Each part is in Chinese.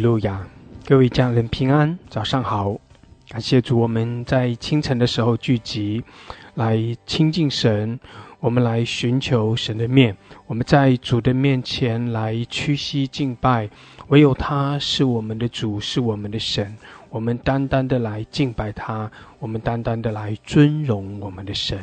路亚，各位家人平安，早上好。感谢主，我们在清晨的时候聚集，来亲近神，我们来寻求神的面，我们在主的面前来屈膝敬拜，唯有他是我们的主，是我们的神，我们单单的来敬拜他，我们单单的来尊荣我们的神。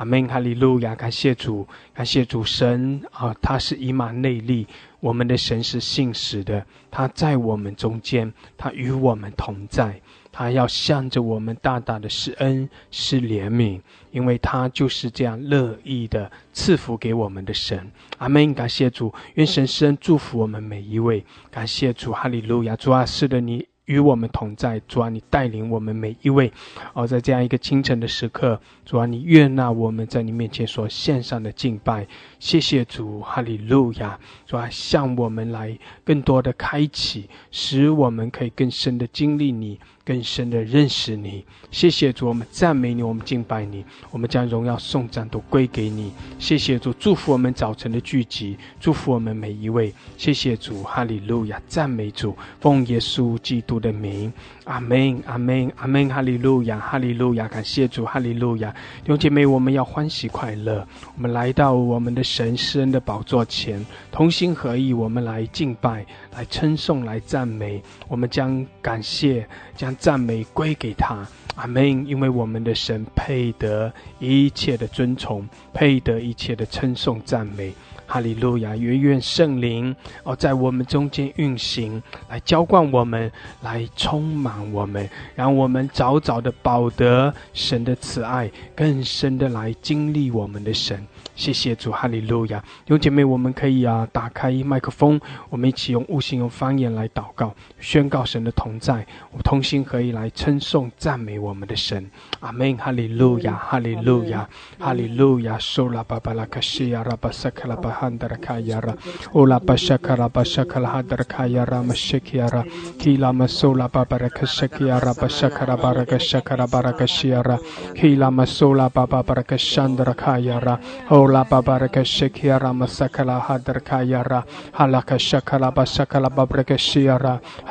阿门，哈利路亚！感谢主，感谢主神啊，他是以马内利，我们的神是信实的，他在我们中间，他与我们同在，他要向着我们大大的施恩施怜悯，因为他就是这样乐意的赐福给我们的神。阿门，感谢主，愿神施恩祝福我们每一位。感谢主，哈利路亚！主啊，是的，你。与我们同在，主啊，你带领我们每一位，哦，在这样一个清晨的时刻，主啊，你悦纳我们在你面前所献上的敬拜，谢谢主，哈利路亚，主啊，向我们来更多的开启，使我们可以更深的经历你。更深的认识你，谢谢主，我们赞美你，我们敬拜你，我们将荣耀颂赞都归给你。谢谢主，祝福我们早晨的聚集，祝福我们每一位。谢谢主，哈利路亚，赞美主，奉耶稣基督的名，阿门，阿门，阿门，哈利路亚，哈利路亚，感谢主，哈利路亚。弟兄姐妹，我们要欢喜快乐，我们来到我们的神施恩的宝座前，同心合意，我们来敬拜，来称颂，来赞美。我们将感谢，将。赞美归给他，阿门。因为我们的神配得一切的尊崇，配得一切的称颂赞美。哈利路亚！愿愿圣灵哦，在我们中间运行，来浇灌我们，来充满我们，让我们早早的保得神的慈爱，更深的来经历我们的神。谢谢主，哈利路亚！弟兄姐妹，我们可以啊，打开麦克风，我们一起用悟性、用方言来祷告，宣告神的同在。我们同心合意来称颂、赞美我们的神。阿门！哈利路亚！哈利路亚！哈利路亚！苏拉巴巴拉卡西亚拉巴萨卡拉巴汉德拉卡亚拉，乌拉巴沙卡拉巴沙卡拉哈德拉卡亚拉马西基亚拉，基拉马苏拉巴巴拉卡西基亚拉巴沙卡拉巴拉卡沙卡拉巴拉卡西亚拉，基拉马苏拉巴巴巴拉卡山德拉卡亚拉，哦。奥拉巴布拉格西卡拉马萨卡拉哈德卡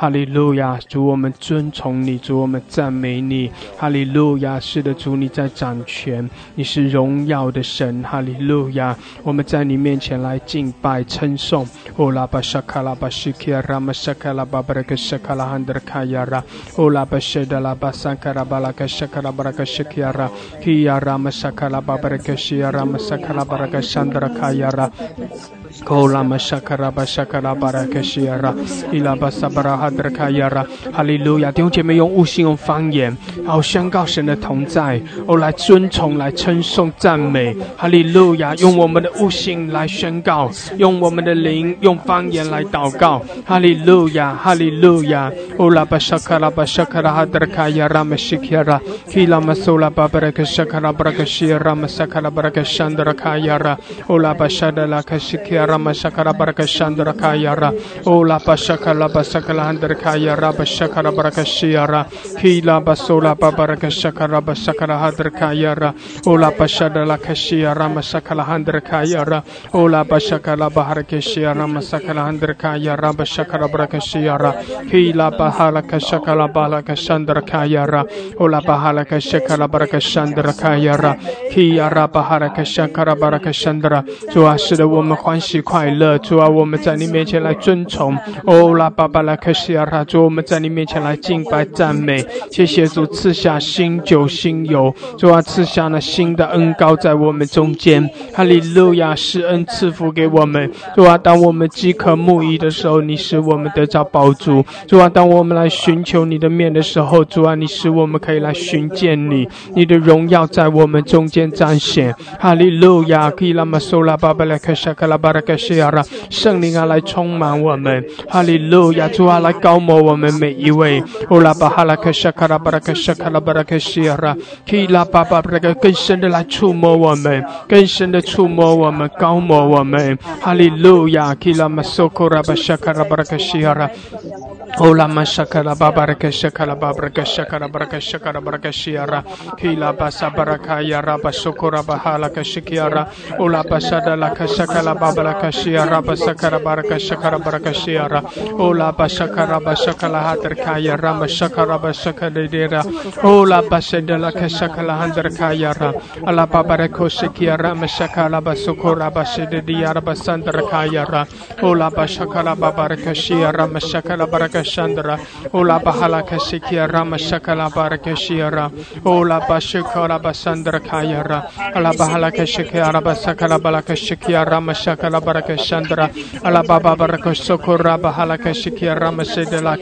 利路亚！主我们尊崇你，主我们赞美你，哈利路亚！是的，主你在掌权，你是荣耀的神，哈利路亚！我们在你面前来敬拜称颂。奥拉巴西卡拉巴西卡拉巴布拉格西卡拉哈德卡亚拉奥拉巴西卡拉巴拉卡西卡拉布拉格西卡拉哈拉卡西卡拉布拉格西卡拉哈拉卡西西卡拉哈拉卡拉布拉格西卡拉哈拉卡拉 baraka shandra kayara Kola mashakara bashakara barakashira ila basabara hadrakayara 哈利路亚！弟兄姐妹用悟性、用方言，然后宣告神的同在，哦，来尊崇、来称颂、赞美。哈利路亚！用我们的悟性来宣告，用我们的灵、用方言来祷告。哈利路亚！哈利路亚！哦拉巴沙卡拉巴沙卡拉哈德卡亚拉马西基拉，基拉马苏拉巴巴拉克沙卡拉巴拉克西拉马萨卡拉巴拉克山德卡亚拉，哦拉巴沙德拉克西基拉。rama shakara baraka shandra kayara ola bashakala basakala handra kayara bashakara baraka shiara hila basola baraka shakara basakara handra kayara ola bashada la kashiara masakala handra kayara ola bashakala baharaka shiara masakala handra kayara bashakara baraka shiara hila bahala kashakala balaka shandra kayara ola bahala kashakala baraka shandra kayara hiyara baharaka shakara baraka shandra 主啊，使得我们欢喜快乐，主啊，我们在你面前来尊崇。哦，拉巴巴拉克西亚拉，主，我们在你面前来敬拜赞美。谢谢主赐下新酒新油，主啊，赐下那新的恩膏在我们中间。哈利路亚，施恩赐福给我们。主啊，当我们饥渴慕义的时候，你使我们得着饱足。主啊，当我们来寻求你的面的时候，主啊，你使我们可以来寻见你，你的荣耀在我们中间彰显。哈利路亚，可以拉玛苏拉巴巴拉克沙卡拉巴拉克西。圣灵啊，来充满我们，哈利路亚！主啊，来高摩我们每一位。乌拉巴哈拉克沙卡拉巴拉克沙卡拉巴拉克西亚拉，基拉巴巴那个更深的来触摸我们，更深的触摸我们，高摩我们，哈利路亚！基拉马苏库拉巴沙卡拉巴拉克西亚拉。Ola mashakala babaraka shakala babaraka shakala baraka shakala baraka shiara kila basa baraka yara basokora bahala kashikiara ola basada la kashakala babaraka shiara basakara baraka shakara baraka shiara ola basakara basakala hadar kaya rama shakara basakala dera ola basada la kashakala handar kaya ra ala babaraka shikiara mashakala basokora basida diara basandar kaya ra ola basakala babaraka shiara mashakala baraka Kashandra, Ola Bahala Kasikia Rama Barakashira, Ola Bashikara Basandra Kayara, Ala Bahala Kashikia Raba Sakala Balakashikia Barakashandra, Ala Baba Barakasokura Bahala Kashikia Rama Sedela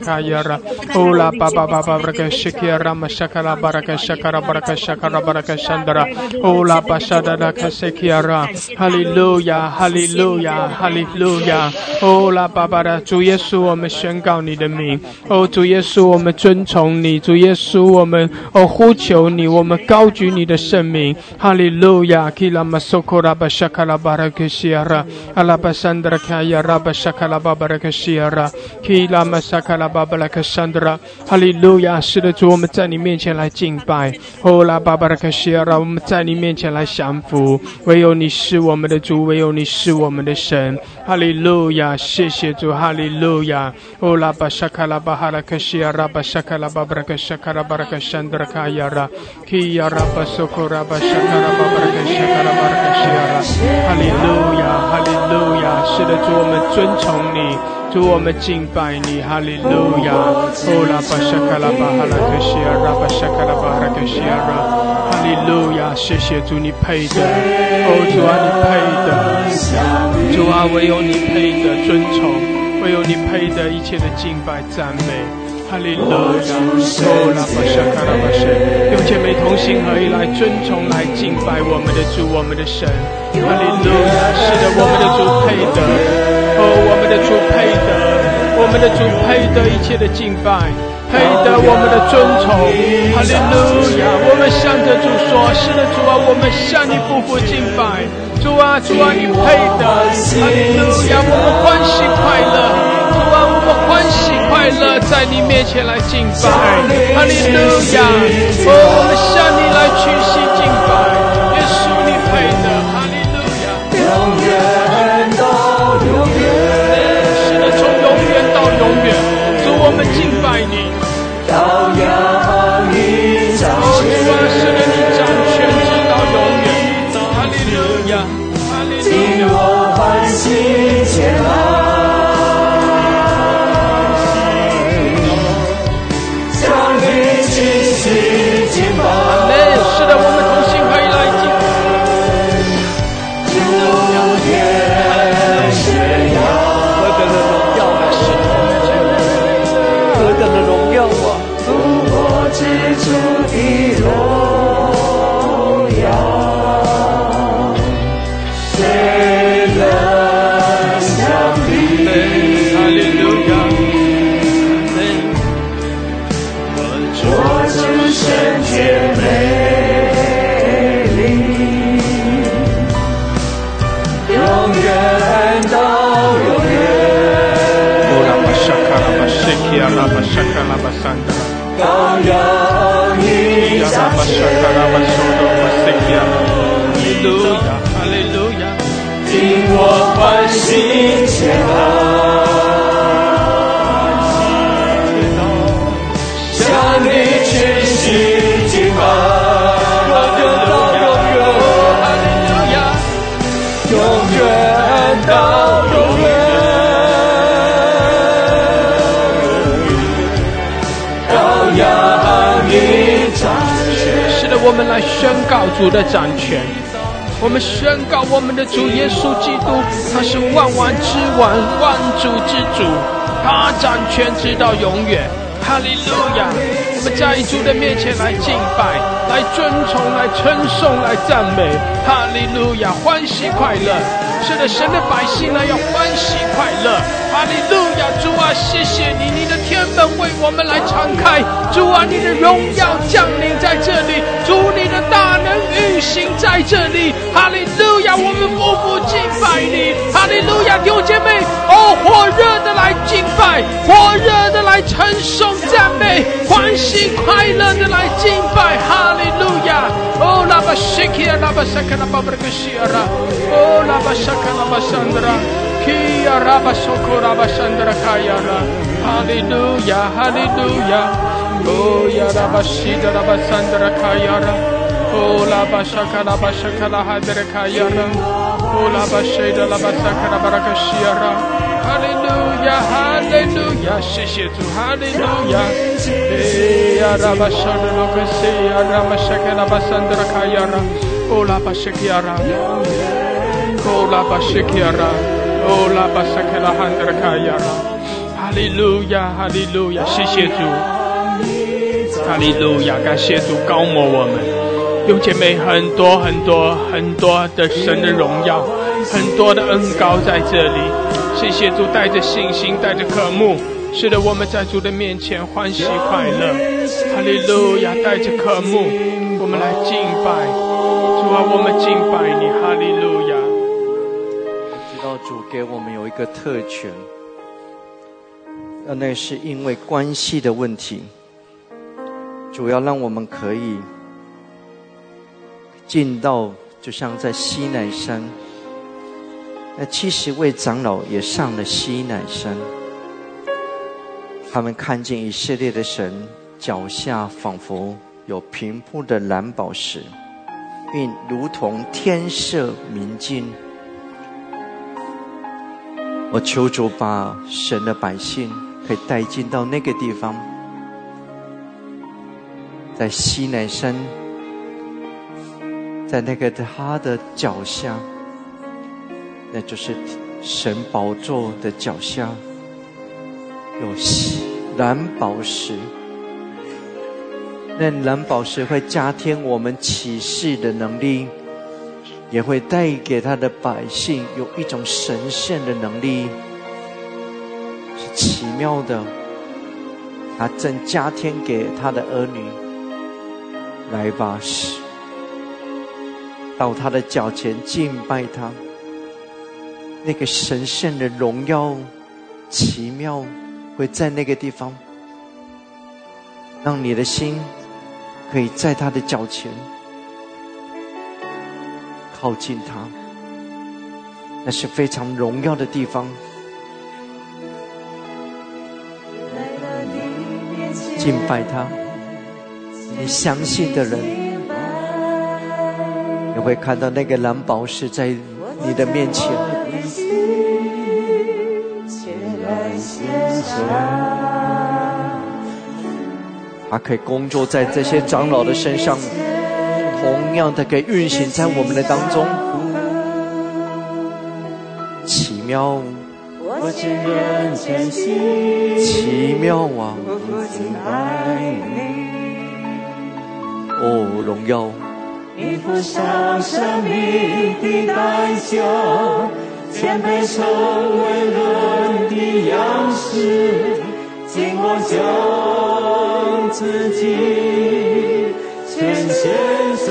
Kayara, Ola Baba Baba Barakashikia Rama Barakashakara Barakashakara Barakashandra, Ola Bashadada Kasikiara, Hallelujah, Hallelujah, Hallelujah, Ola Baba! to Yesu, O Michelle. 宣告你的名。哦，主耶稣，我们尊崇你；主耶稣，我们哦呼求你，我们高举你的圣名。哈利路亚！基拉玛苏库拉巴沙卡拉巴拉克西亚拉，阿拉巴桑德拉卡亚拉巴沙卡拉巴巴拉克西亚拉，基拉玛沙卡拉巴巴拉克桑德拉。哈利路亚！是的，主，我们在你面前来敬拜。哦，拉巴巴拉克西亚拉，我们在你面前来降服。唯有你是我们的主，唯有你是我们的神。哈利路亚！谢谢主，哈利路亚！Ola bashakala bahara kashiara bashakala babraka shakara baraka shandra kayara kiyara basokora bashakara babraka shakara baraka shiara 哈利路亚，哈利路亚，是的，主我们尊崇你，主我们敬拜你，哈利路亚。Oh la bashakala bahara kashiara bashakala bahara kashiara 哈利路亚，谢谢主，你配的，哦主啊，你配的，主啊，唯有你配的尊崇。唯有你配得一切的敬拜赞美，哈利路亚！哦，拉巴沙卡拉巴神，用姐妹同心合一来尊崇、来敬拜我们的主、我们的神，哈利路亚！是的，我们的主配得，哦，我们的主配得，我们的主配得一切的敬拜，配得我们的尊崇，哈利路亚！我们向着主说：是的，主啊，我们向你匍匐敬拜。主啊，主啊，你配的，哈利路亚！我们欢喜快乐，主啊，我们欢喜快乐，在你面前来敬拜，哈利路亚！哦，我们向你来屈膝敬拜，耶稣你配的，哈利路亚！永远到永远，是的，从永远到永远，主我们敬拜你，我们来。宣告主的掌权，我们宣告我们的主耶稣基督，他是万王之王，万主之主，他掌权直到永远。哈利路亚！我们在主的面前来敬拜，来尊崇，来称颂，来赞美。哈哈利路亚！欢喜快乐。是的，神的百姓呢要欢喜快乐，哈利路亚！主啊，谢谢你，你的天门为我们来敞开。主啊，你的荣耀降临在这里，主你的大能运行在这里，哈利路亚！我们夫妇敬拜你，哈利路亚！弟兄姐妹，哦，火热的来敬拜，火热的来称颂赞美，欢喜快乐的来敬拜，哈利路亚！哦，拉巴西基亚，拉巴萨卡拉巴布克西亚拉，哦，拉巴萨卡拉巴桑德拉，基亚拉巴索库拉巴桑德拉卡亚拉，哈利路亚，哈利路亚，哦，亚拉巴西德拉巴桑德拉卡亚拉。Oh la bashaka la bashaka la hadere kayara. Oh la basheda la basaka la barakashiara. Hallelujah, hallelujah. 谢谢主，哈利路亚。哈利路亚，哈利路亚，谢谢主，哈利路亚，感谢主高摩我们，有姐妹很多很多很多的神的荣耀，很多的恩高在这里，谢谢主带着信心，带着渴慕。使得我们在主的面前欢喜快乐。哈利路亚，带着渴慕，我们来敬拜主啊，我们敬拜你，哈利路亚。知道主给我们有一个特权，那是因为关系的问题，主要让我们可以。进到就像在西乃山，那七十位长老也上了西乃山，他们看见以色列的神脚下仿佛有平铺的蓝宝石，并如同天色明镜。我求主把神的百姓可以带进到那个地方，在西南山。在那个他的脚下，那就是神宝座的脚下，有蓝宝石。那蓝宝石会加添我们启示的能力，也会带给他的百姓有一种神圣的能力，是奇妙的。他正加添给他的儿女，来吧。到他的脚前敬拜他，那个神圣的荣耀、奇妙，会在那个地方，让你的心可以在他的脚前靠近他，那是非常荣耀的地方。敬拜他，你相信的人。你会看到那个蓝宝石在你的面前，它可以工作在这些长老的身上，同样的可以运行在我们的当中，奇妙，奇妙啊！我不爱你哦，荣耀。你付上生命的代价，前辈成为人的样式，尽我将自己全献上。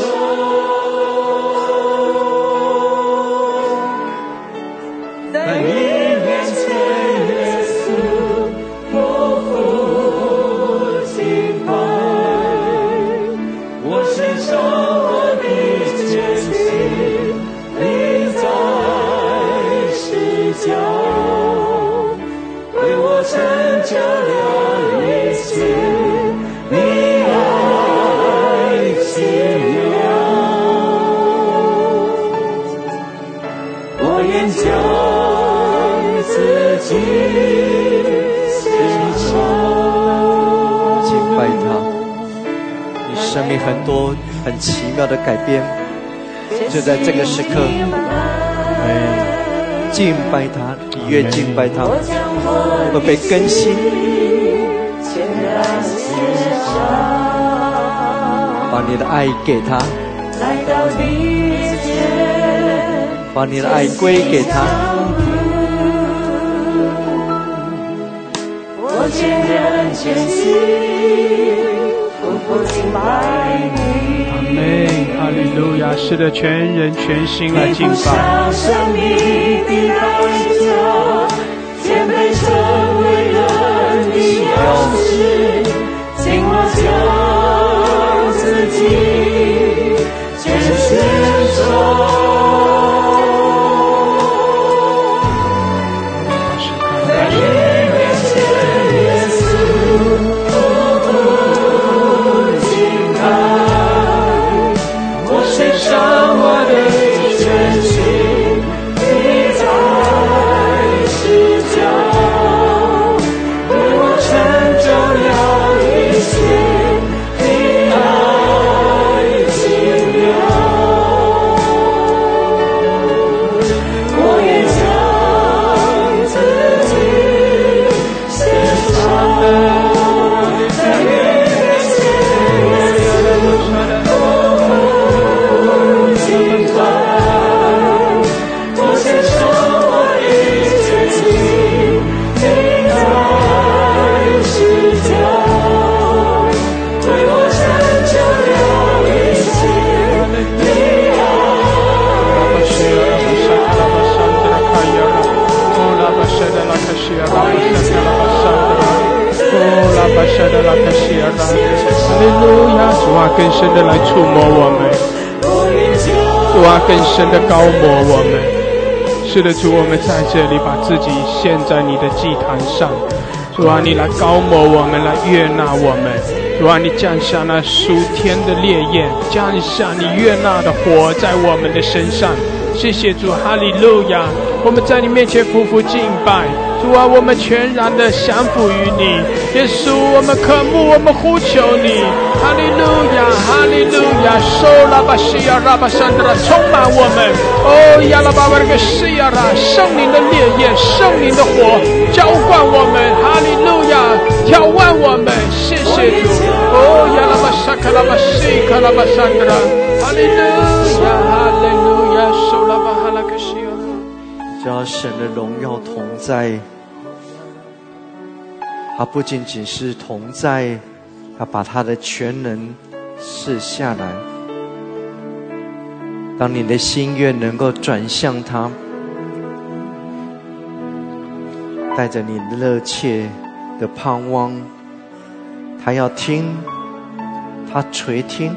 很多很奇妙的改变，就在这个时刻，哎，敬拜他，你越敬拜他，会被更新。把你的爱给他，把你的爱归给他。我坚韧前行。不敬拜你。哈利路亚！是的，全人全心来敬你付拜。上生命的代价，谦卑成为人的样式，尽我将自己全献上。哈利路亚！主啊，更深的来触摸我们，主啊，更深的高摩我们。是的，主，我们在这里把自己献在你的祭坛上。主啊，你来高摩我们，来悦纳我们。主啊，你降下那属天的烈焰，降下你悦纳的火在我们的身上。谢谢主，哈利路亚！我们在你面前匍匐敬拜。主啊，我们全然的降服于你，耶稣，我们渴慕，我们呼求你，哈利路亚，哈利路亚，收拉巴西亚拉巴山德拉，充满我们，哦亚拉巴巴这个西亚拉，圣灵的烈焰，圣灵的火浇灌我们，哈利路亚，挑万我们，谢谢主，哦亚拉巴沙卡拉巴西卡拉巴山德拉，哈利路亚，哈利路亚，收拉巴哈拉克西亚。只要神的荣耀同在，他不仅仅是同在，他把他的全能赐下来。当你的心愿能够转向他，带着你热切的盼望，他要听，他垂听，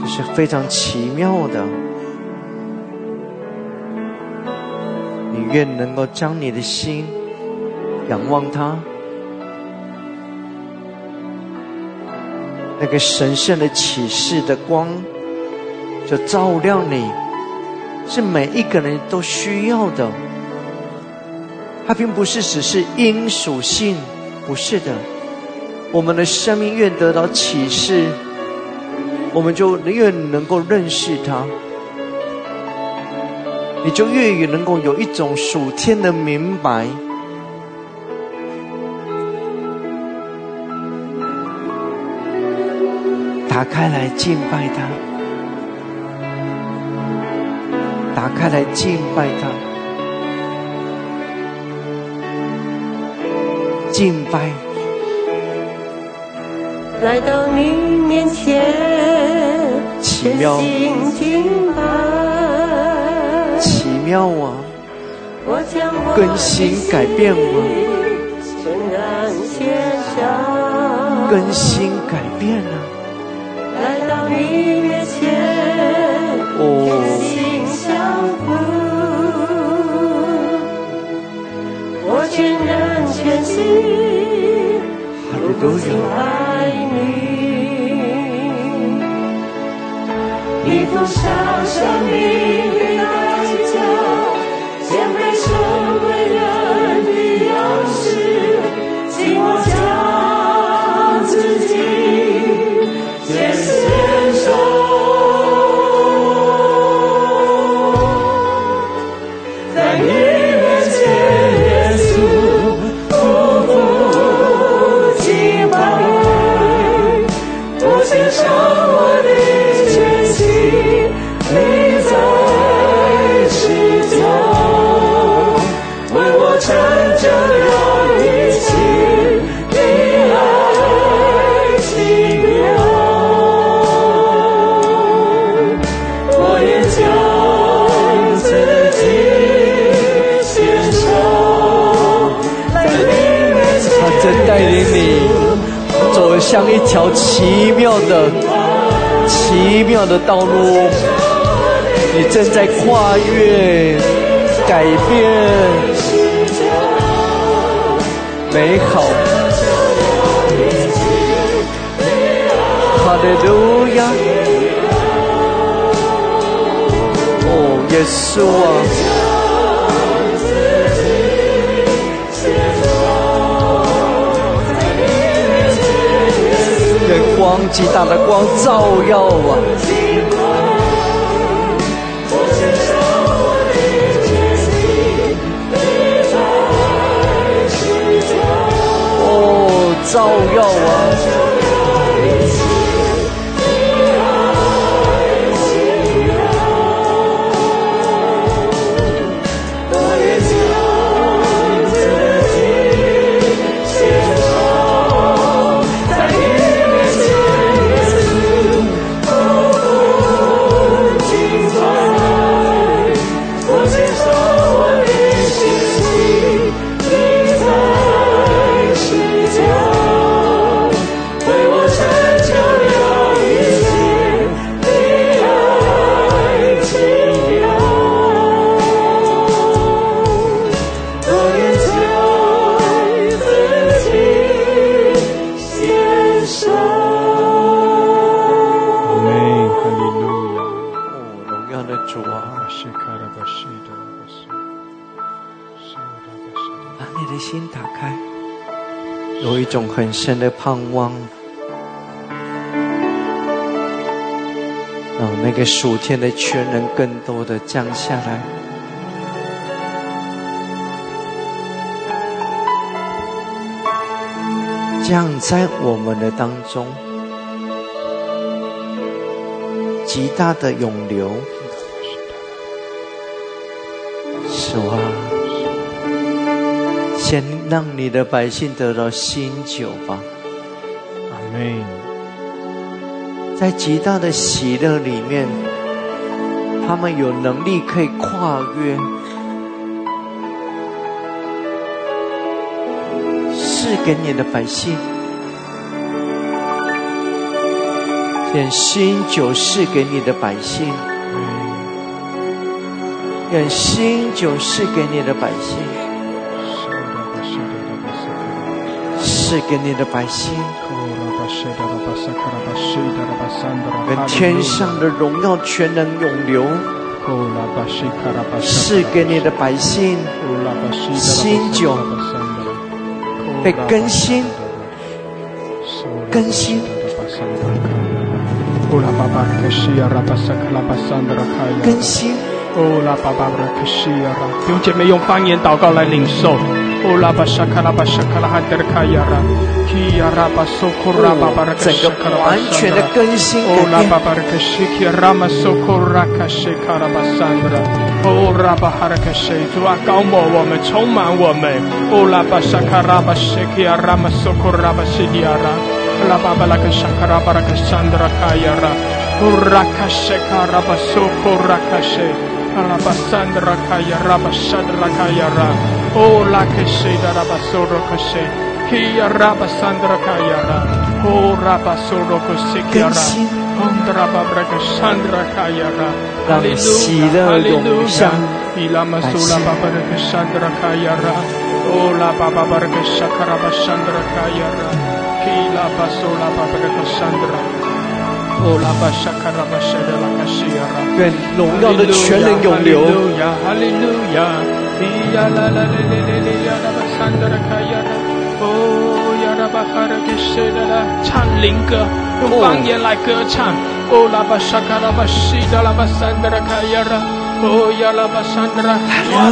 这是非常奇妙的。愿能够将你的心仰望他，那个神圣的启示的光，就照亮你，是每一个人都需要的。它并不是只是因属性，不是的。我们的生命愿得到启示，我们就越能够认识他。你就越越能够有一种属天的明白。打开来敬拜他，打开来敬拜他，敬拜，来到你面前，奇妙全心敬拜。奇妙啊！我将我更新改变我更新改变啊！来到你面前，哦全心相扶。我全心，哈利路敬亚！爱你，你付上生命的像一条奇妙的、奇妙的道路，你正在跨越、改变、美好。哈利路亚！哦，耶稣啊！光极大的光照耀啊！哦，照耀啊！很深的盼望，让那个属天的全能更多的降下来，降在我们的当中，极大的涌流，让你的百姓得到新酒吧，阿门。在极大的喜乐里面，他们有能力可以跨越，是给你的百姓，愿新酒是给你的百姓，愿新酒是给你的百姓。赐给你的百姓，愿天上的荣耀全能永留。赐给你的百姓，新酒被更新，更新。更新。弟兄姐妹用方言祷告来领受。哦，拉巴沙卡拉巴沙卡拉哈德卡亚拉，基亚拉巴苏库拉巴巴拉卡沙卡拉巴沙德拉，哦，拉巴巴拉卡西基拉马苏库拉卡西卡拉巴沙德拉，哦，拉巴哈拉卡西，主啊，高摩我们，充满我们，哦，拉巴沙卡拉巴西基拉马苏库拉巴西迪亚拉，拉巴巴拉卡沙卡拉巴拉卡沙德拉卡亚拉，哦，拉卡西卡拉巴苏库拉卡西，拉巴沙德拉卡亚拉巴沙德拉卡亚拉。Oh la keshe da raba soro keshe. Kia raba sandra kayara. Oh raba soro keshe kiara. Ondra babraka sandra kayara. 唱灵歌用方言来歌唱哦啦吧沙卡拉吧西的拉吧沙的拉卡拉拉哦呀啦吧沙的拉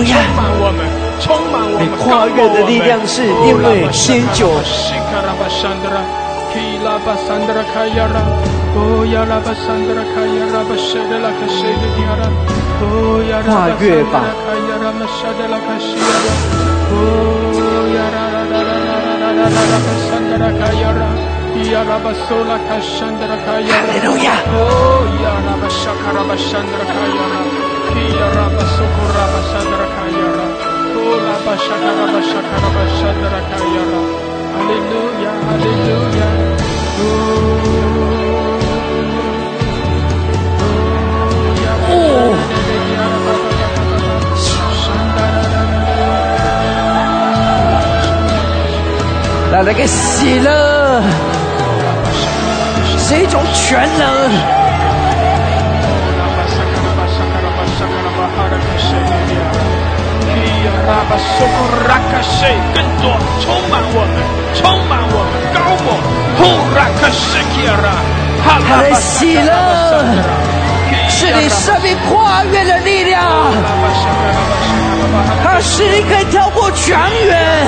充满我们充满我们跨越的力量是因为鲜酒的西卡拉巴沙拉 ki 吧沙的拉卡拉 o 呀啦拉卡拉 o 拉跨越吧。Hallelujah, hallelujah. 来那个喜乐，是一种全能。更多充满我们，充满我们，高我，他的喜乐是你生命跨越的力量，它使你可以跳过全员。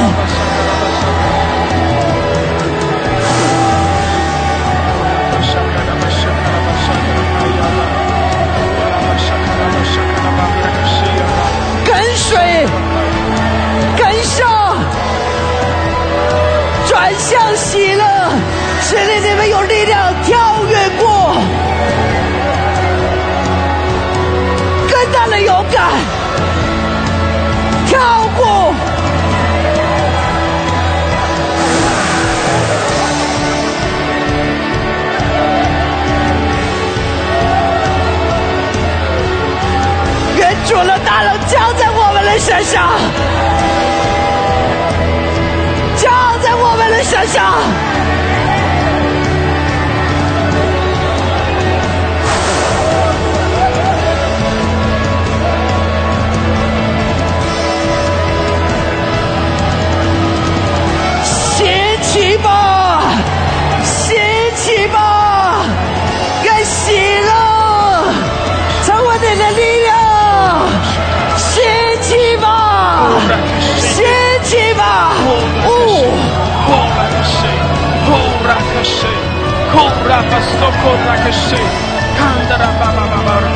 大冷降在我们的身上，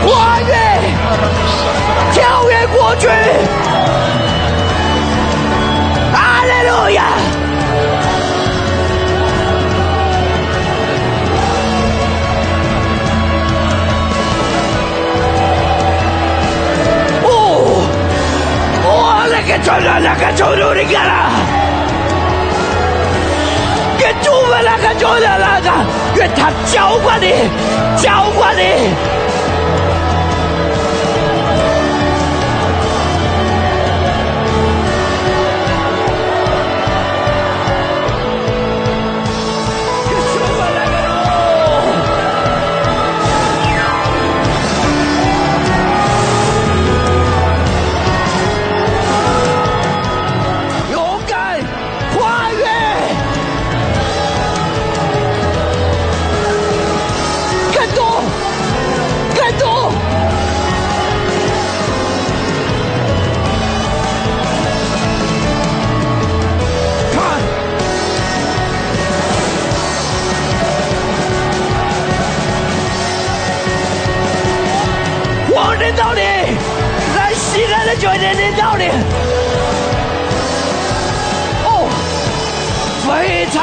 跨越，跳跃过去，哈利路亚。哦，哦，那个传了，那个传了，你看啦，们那个传了那个，愿他浇灌你，浇灌你。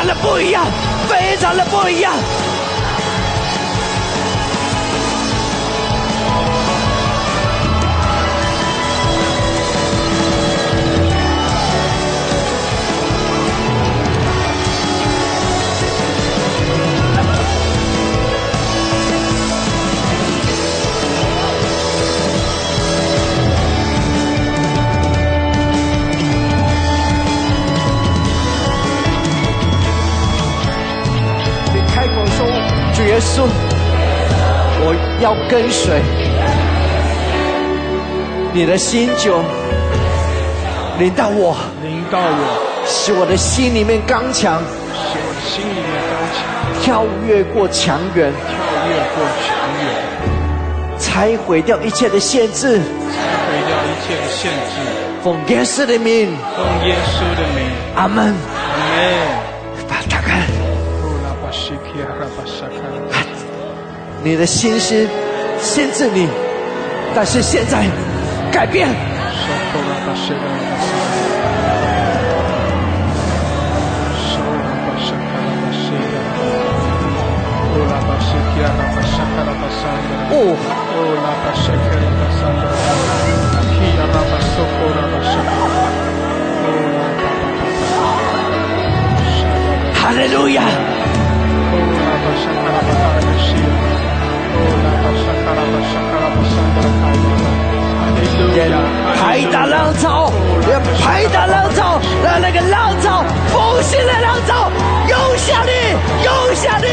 常的不一样，非常的不一样。要跟随。你的心就，领到我，领到我，使我的心里面刚强，使我心里面刚强，跳跃过强援，跳跃过强援，拆毁掉一切的限制。拆毁掉一切的限制。奉耶稣的名，奉耶稣的名，阿门。阿门。把它打开，你的心是限制你，但是现在改变。哈利路亚！呼啦拍打浪潮，要拍打浪潮，让那个浪潮，复兴的浪潮，涌向你，涌向你，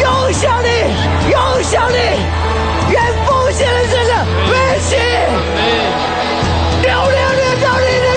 涌向你，涌向你，愿复兴的这个运气，流流流到你的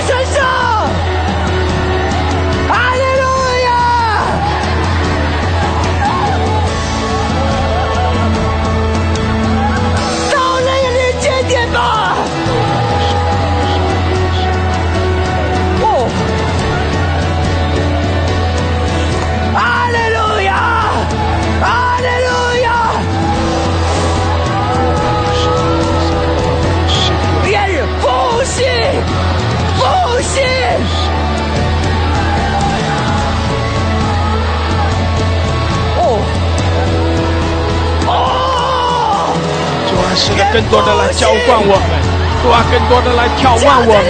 主啊，是的，更多的来浇灌我们，主啊，更多的来眺望我们，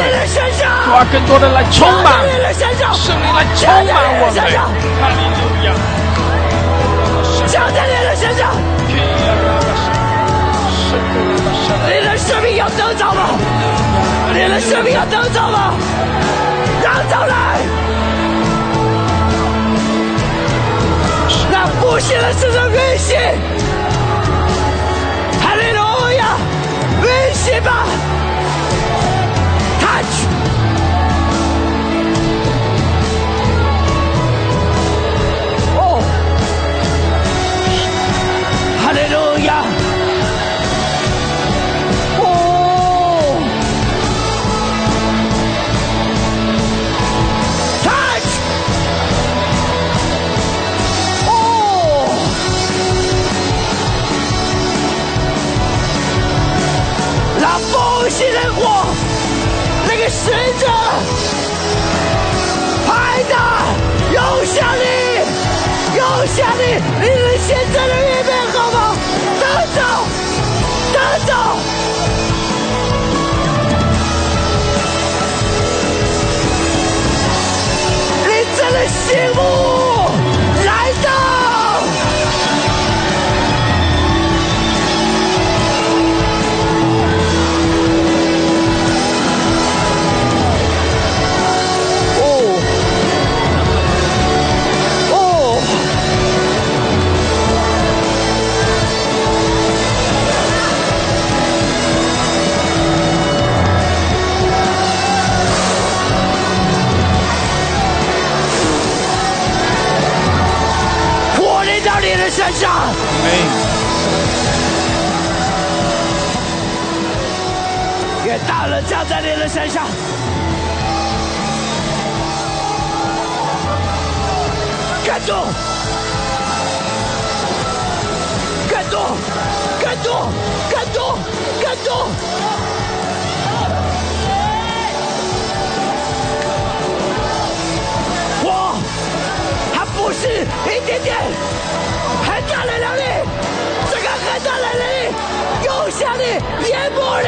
主啊，更多的来充满，圣灵来充满我们，哈利路亚！降在你的身上，你的生命要得着吗？你的生命要得着吗？让走来，让复兴的圣者运行，运行吧让复兴的火，那个使者，拍打，涌向你，有向你，你们现在的预备好吗？得走，得走。你的身上，愿大人降在你的身上。更多，更多，更多，更多，更多。火，它不是一点点，涌向你，淹没你。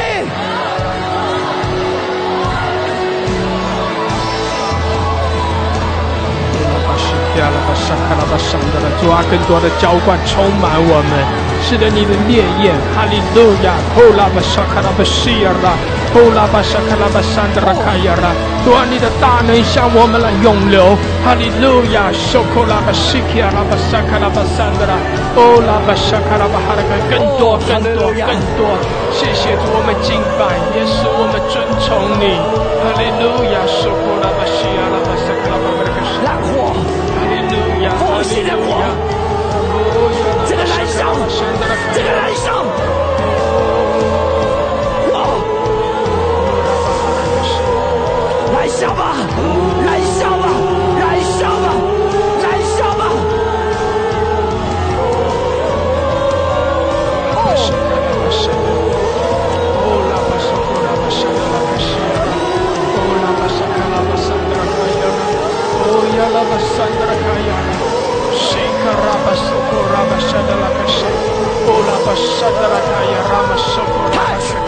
主啊，更多的浇灌充满我们，使得，你的烈焰，哈利路亚！哦拉巴沙卡拉巴西尔拉，哦拉巴沙卡拉巴山德拉卡亚拉，主啊，你的大能向我们来涌流，哈利路亚！收口拉巴西基亚拉巴沙卡拉巴山德拉，哦拉巴沙卡拉巴哈拉更多更多更多，谢谢主，我们敬拜，也使我们尊崇你，哈利路亚！收口拉巴西亚拉巴沙卡拉巴哈拉更让火，哈利路亚！复兴的火，这个燃烧，这个燃烧，烧吧，燃烧吧，燃烧吧，燃烧吧！哦，touch，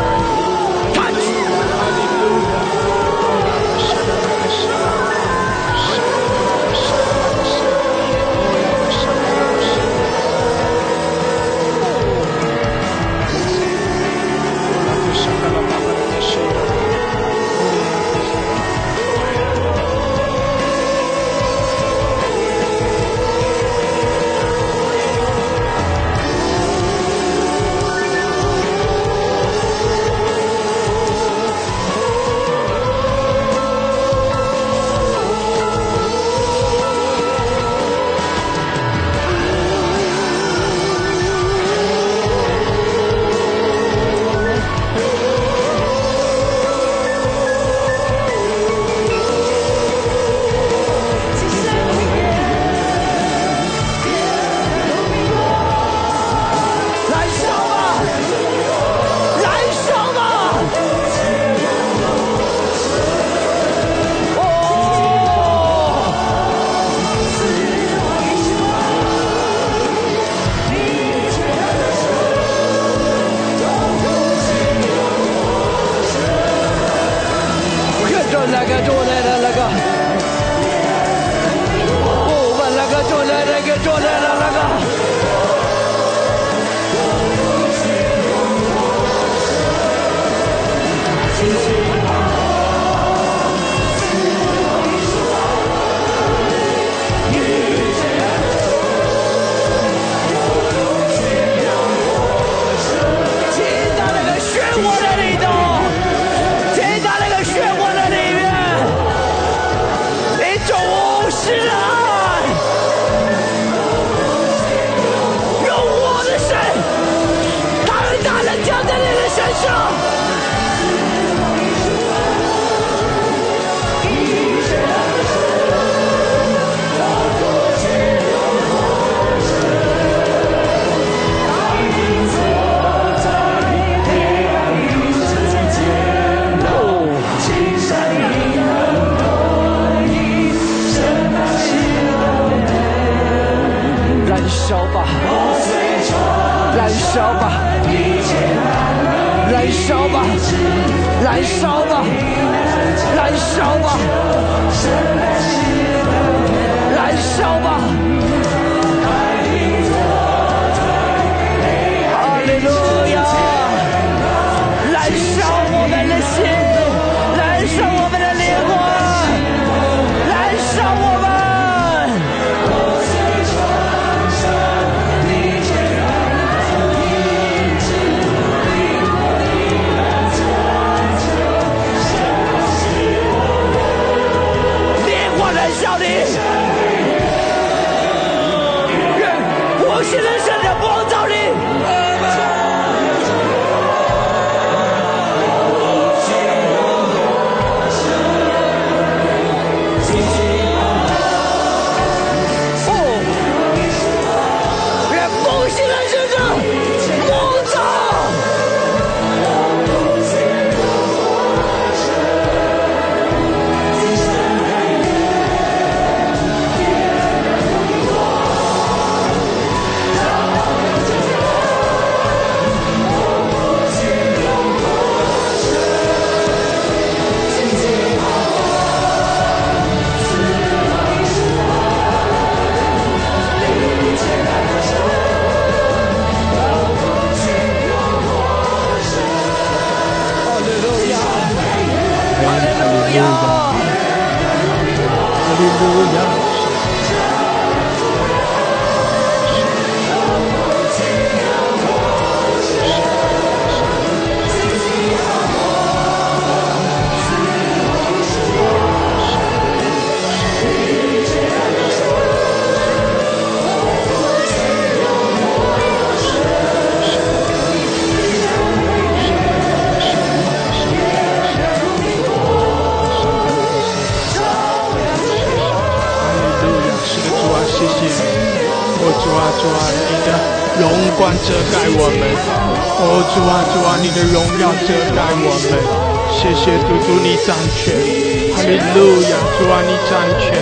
荣光遮盖我们。哦，主啊，主啊，你的荣耀遮盖我们。谢谢主，主你掌权。哈利路亚，主啊，你掌权。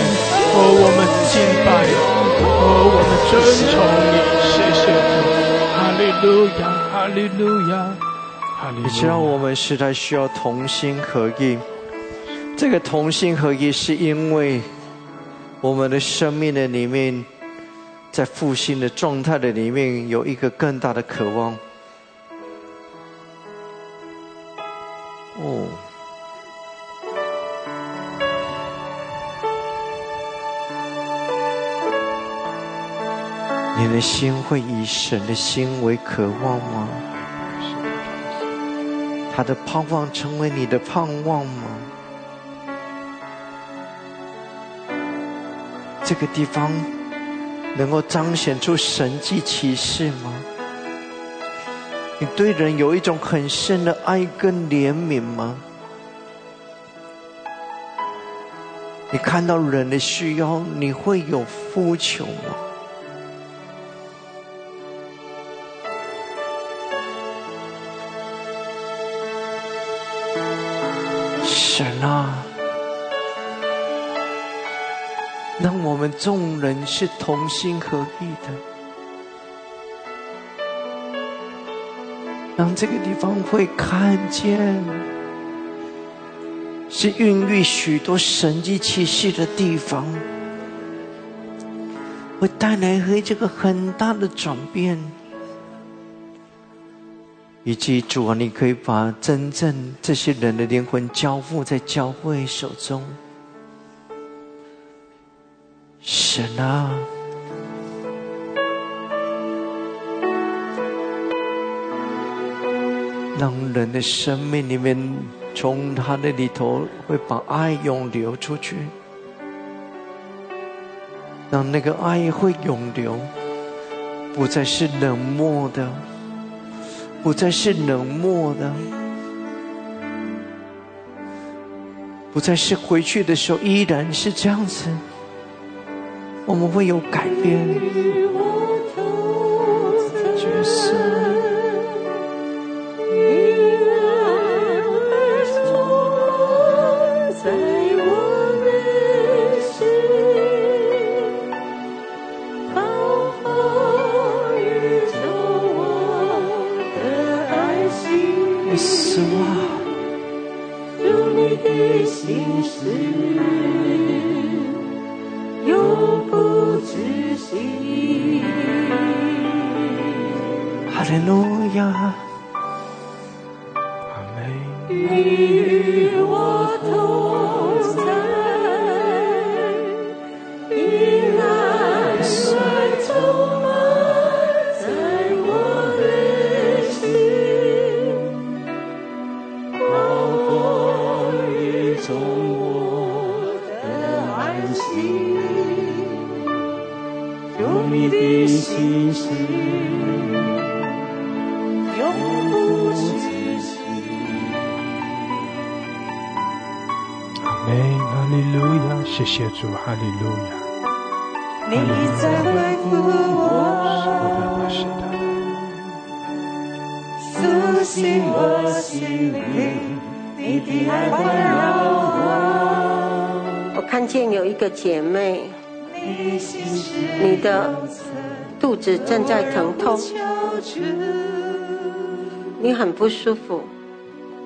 哦，我们敬拜。哦，我们尊崇你。谢谢主。哈利路亚，哈利路亚，哈利路亚。你知道我们实在需要同心合意。这个同心合意，是因为我们的生命的里面，在复兴的状态的里面，有一个更大的渴望。哦，你的心会以神的心为渴望吗？他的盼望成为你的盼望吗？这个地方能够彰显出神迹奇事吗？你对人有一种很深的爱跟怜悯吗？你看到人的需要，你会有呼求吗？神啊，让我们众人是同心合意的，让这个地方会看见，是孕育许多神迹奇事的地方，会带来和这个很大的转变。以及主啊，你可以把真正这些人的灵魂交付在教会手中。神啊，让人的生命里面，从他的里头会把爱涌流出去，让那个爱会涌流，不再是冷漠的。不再是冷漠的，不再是回去的时候依然是这样子，我们会有改变。角色，哈利利路亚，谢谢主，哈利路亚。你在恢复我，是的，苏醒我心灵，你的爱环绕我。我看见有一个姐妹，你的肚子正在疼痛，你很不舒服，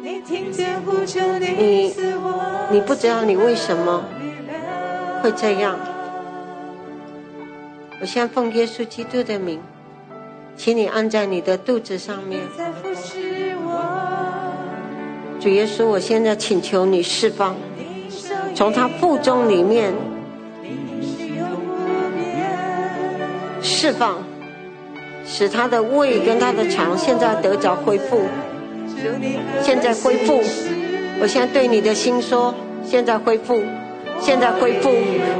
你你，不知道你为什么会这样。我先奉耶稣基督的名，请你按在你的肚子上面。主耶稣，我现在请求你释放，从他腹中里面。释放，使他的胃跟他的肠现在得着恢复，现在恢复。我现在对你的心说，现在恢复，现在恢复，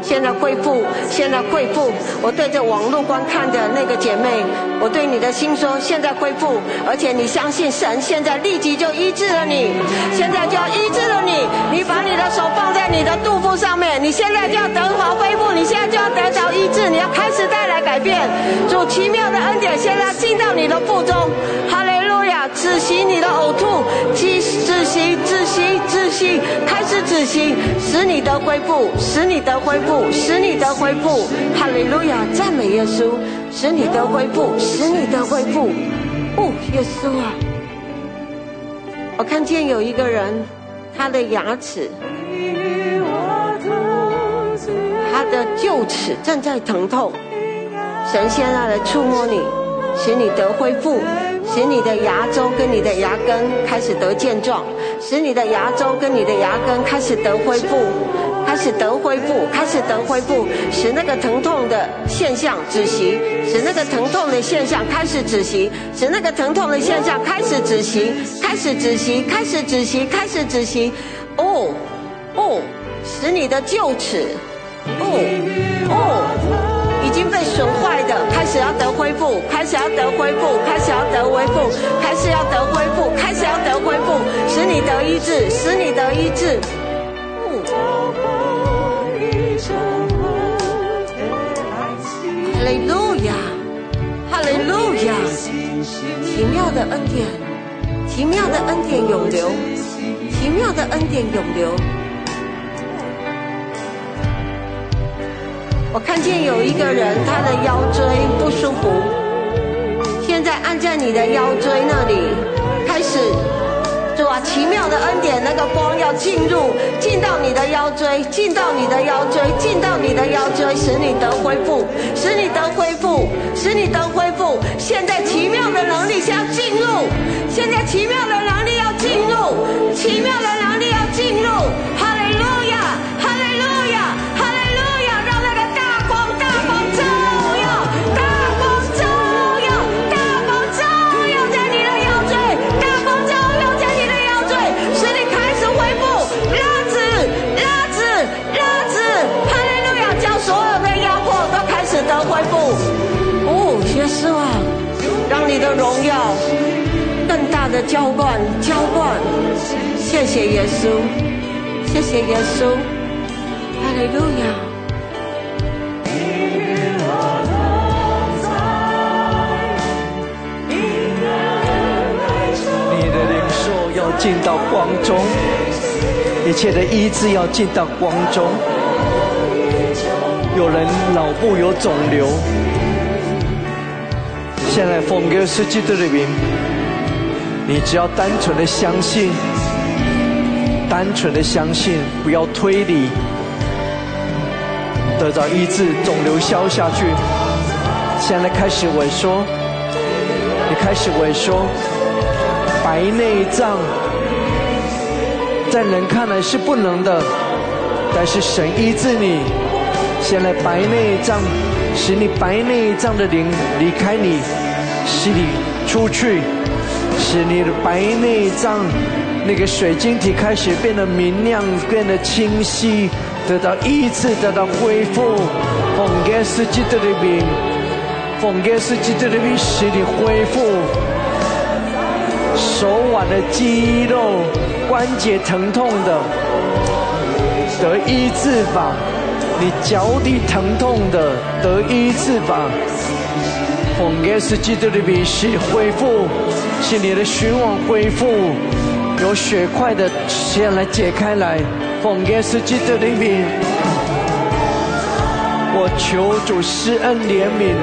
现在恢复，现在恢复。我对着网络观看的那个姐妹，我对你的心说，现在恢复，而且你相信神，现在立即就医治了你，现在就要医治了你。你把你的手放在你的肚腹上面，你现在就要得着恢复，你现在就要得着医治，你要开始带来改变。主奇妙的恩典现在进到你的腹中，哈止息你的呕吐，止止息止息止息，开始止息，使你的恢复，使你的恢复，使你的恢复。哈利路亚！赞美耶稣，使你的恢复，使你的恢复。哦，耶稣啊！我看见有一个人，他的牙齿，他的臼齿正在疼痛。神现在来触摸你，使你得恢复，使你的牙周跟你的牙根开始得健壮，使你的牙周跟你的牙根开始得恢复，开始得恢复，开始得恢复，使那个疼痛的现象止息，使那个疼痛的现象开始止息，使那个疼痛的现象开始止息，开始止息，开始止息，开始止息。哦哦，使你的臼齿，哦哦。已经被损坏的，开始要得恢复，开始要得恢复，开始要得恢复，开始要得恢复，开始要得恢复，使你得医治，使你得医治。哈利路亚，哈利路亚，奇妙的恩典，奇妙的恩典永留，奇妙的恩典永留。我看见有一个人，他的腰椎不舒服，现在按在你的腰椎那里，开始，主啊，奇妙的恩典，那个光要进入，进到你的腰椎，进到你的腰椎，进到你的腰椎，使你得恢复，使你得恢复，使你得恢复。现在奇妙的能力要进入，现在奇妙的能力要进入，奇妙的能力要进入，哈利路你的荣耀更大的浇灌，浇灌。谢谢耶稣，谢谢耶稣，哈利路亚。你的领受要进到光中，一切的医治要进到光中。有人脑部有肿瘤，现在奉耶稣基督的名，你只要单纯的相信，单纯的相信，不要推理，得到医治，肿瘤消下去。现在开始萎缩，你开始萎缩，白内障，在人看来是不能的，但是神医治你。现在白内障，使你白内障的灵离开你，使你出去。使你的白内障那个水晶体开始变得明亮，变得清晰，得到医治，得到恢复。奉耶稣基督的名，奉耶稣基督的名，使你恢复。手腕的肌肉、关节疼痛的，得医治吧。你脚底疼痛的，得医治吧。奉耶稣基督的名，使恢复。是你的循环恢复，有血块的先来解开来，奉耶稣基督的名，我求主施恩怜悯，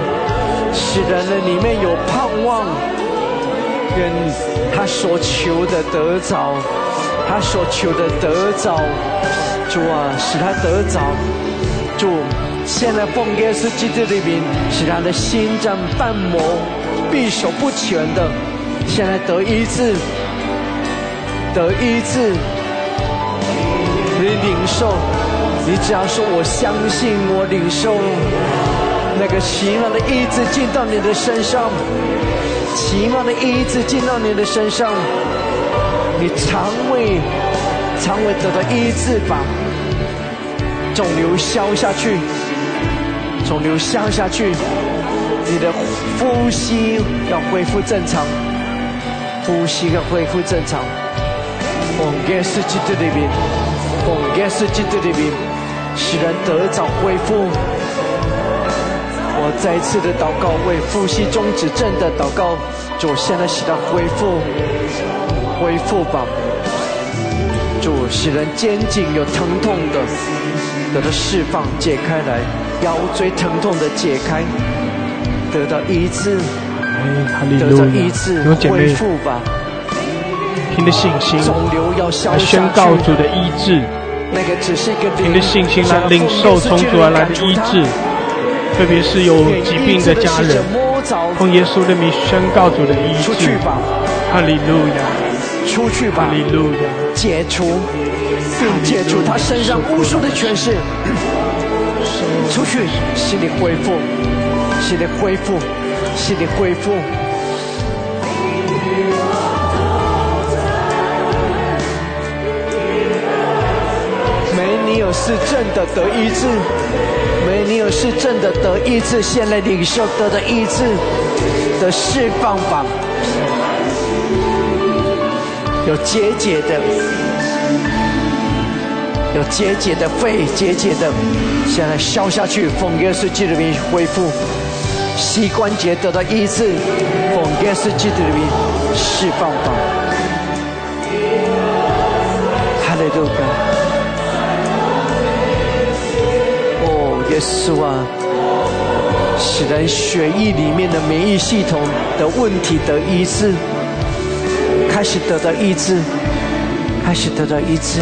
使人的里面有盼望，愿他所求的得着，他所求的得着，主啊，使他得着，主，现在奉耶稣基督的名，使他的心脏瓣膜闭守不全的。现在得医治，得医治，你领受，你只要说我相信，我领受，那个奇妙的医治进到你的身上，奇妙的医治进到你的身上，你肠胃，肠胃得到医治吧，肿瘤消下去，肿瘤消下去，你的呼吸要恢复正常。呼吸要恢复正常，奉耶稣基督的名，奉耶稣基督的名，使人得早恢复。我再一次的祷告，为呼吸中止症的祷告，主现在使他恢复，恢复吧。主使人肩颈有疼痛的，得到释放解开来，腰椎疼痛的解开，得到医治。得到医治，恢复吧。凭着信心来宣告主的医治。那个只是一个凭着信心来领受从主而来的医治，特别是有疾病的家人，奉耶稣的名宣告主的医治。哈利路亚，出去吧，哈利路亚，解除，并解除他身上无数的权势。出去，心里恢复，心里恢复。心的恢复。梅尼尔是正的得医治，梅尼尔是正的得医治，现在领受得的医治的释放吧。有结节的，有结节的肺结节的，现在消下去，奉耶稣基督的名恢复。膝关节得到医治，奉耶稣基督的名释放吧。哈利路亚！哦，耶稣啊，使人血液里面的免疫系统的问题得医治，开始得到医治，开始得到医治。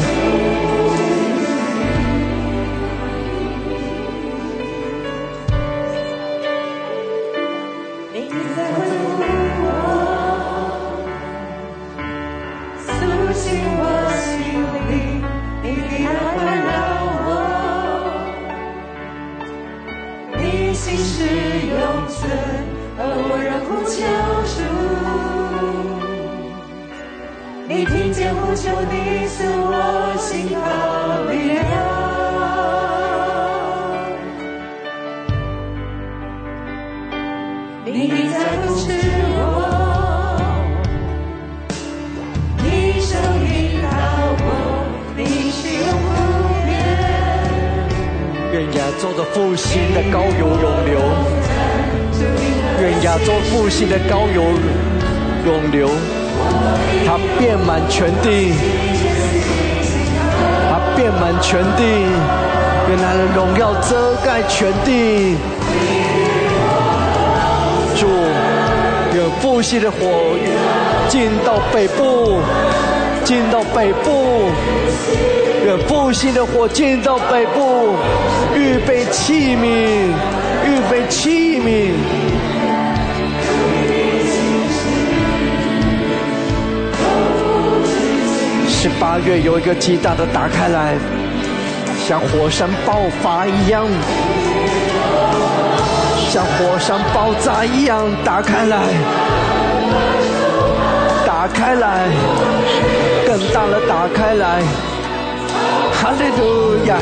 极大的打开来，像火山爆发一样。像火山爆炸一样打开来，打开来，更大的打开来，哈利路亚！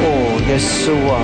哦，耶稣啊！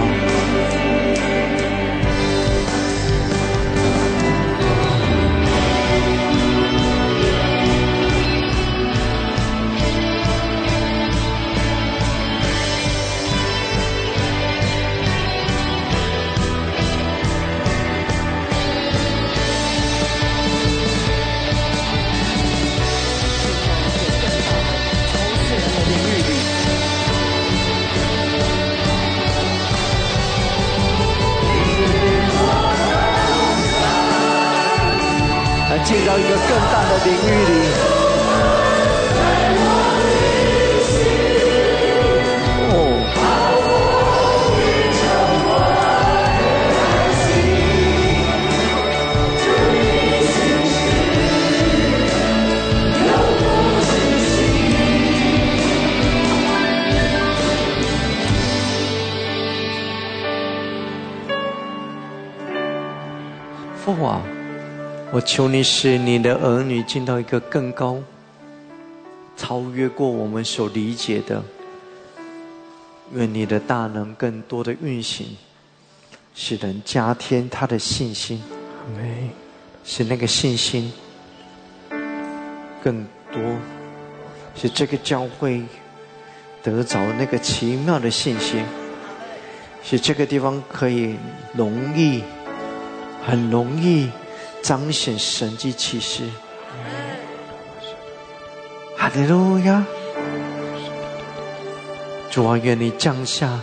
进到一个更大的领域里。哦。父啊！我求你使你的儿女进到一个更高、超越过我们所理解的。愿你的大能更多的运行，使人加添他的信心。使那个信心更多，使这个教会得着那个奇妙的信心，使这个地方可以容易、很容易。彰显神迹启示，哈利路亚！主啊，愿你降下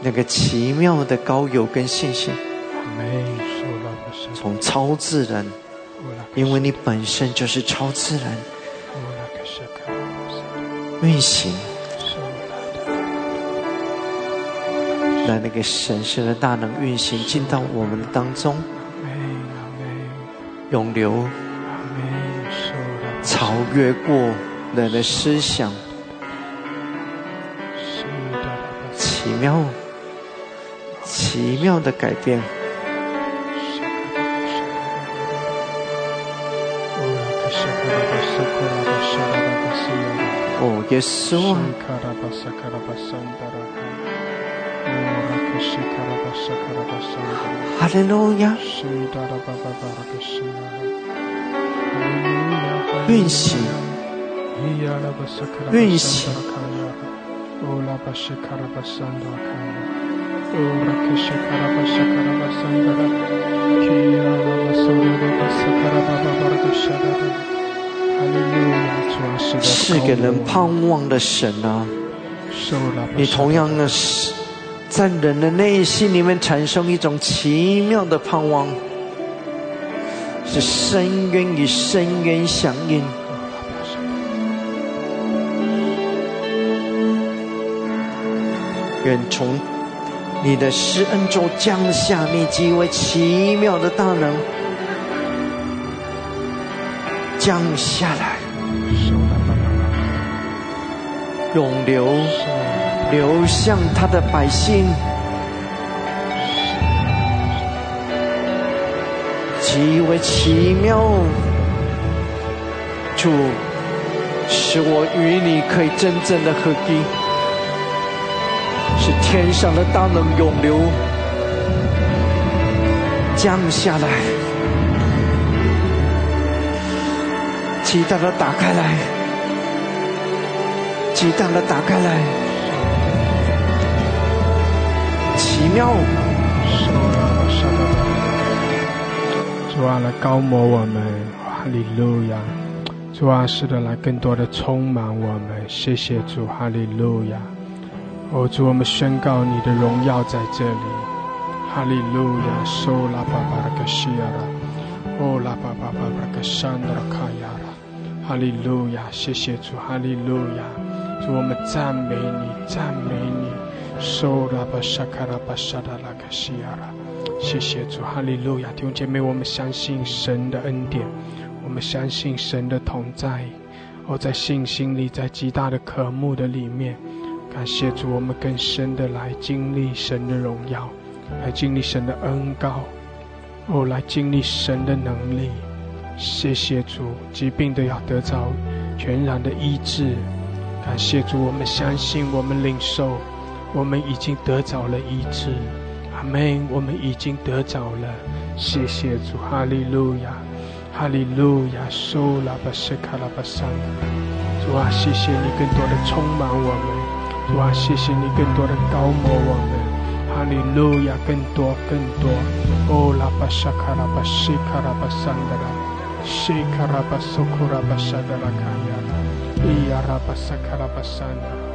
那个奇妙的高友跟信心，从超自然，因为你本身就是超自然运行，让那个神圣的大能运行进到我们当中。永流，超越过人的思想，奇妙，奇妙的改变。哦，耶稣啊。运行，运行。是给人盼望的神啊！你同样的是。在人的内心里面产生一种奇妙的盼望，是深渊与深渊响应。愿从你的施恩中降下你极为奇妙的大能，降下来，永流。流向他的百姓，极为奇妙。主，使我与你可以真正的合一，使天上的大能永流降下来，极大的打开来，极大的打开来。妙！主啊，来高摩我们，哈利路亚！主啊，是的，来更多的充满我们。谢谢主，哈利路亚。哦，主，我们宣告你的荣耀在这里。哈利路亚，收拉巴巴拉克西亚拉，哦拉巴巴巴拉克山德拉卡亚拉。哈利路亚，谢谢主，哈利路亚。主，我们赞美你，赞美你。收拉巴沙卡拉巴沙达拉克西亚拉。谢谢主，哈利路亚。弟兄姐妹，我们相信神的恩典。我们相信神的同在，哦，在信心里，在极大的渴慕的里面，感谢主，我们更深的来经历神的荣耀，来经历神的恩高，哦，来经历神的能力。谢谢主，疾病的要得着全然的医治。感谢主，我们相信，我们领受，我们已经得着了医治。阿门。我们已经得着了。谢谢主，哈利路亚。哈利路亚，苏拉巴斯卡拉巴桑，主啊，谢谢你更多的充满我们，主啊，谢谢你更多的高摩我们，哈利路亚，更多更多，哦拉巴沙卡拉巴西卡拉巴桑德拉，西卡拉巴苏库拉巴沙德拉卡亚。拉，伊亚拉巴萨卡拉巴桑德拉，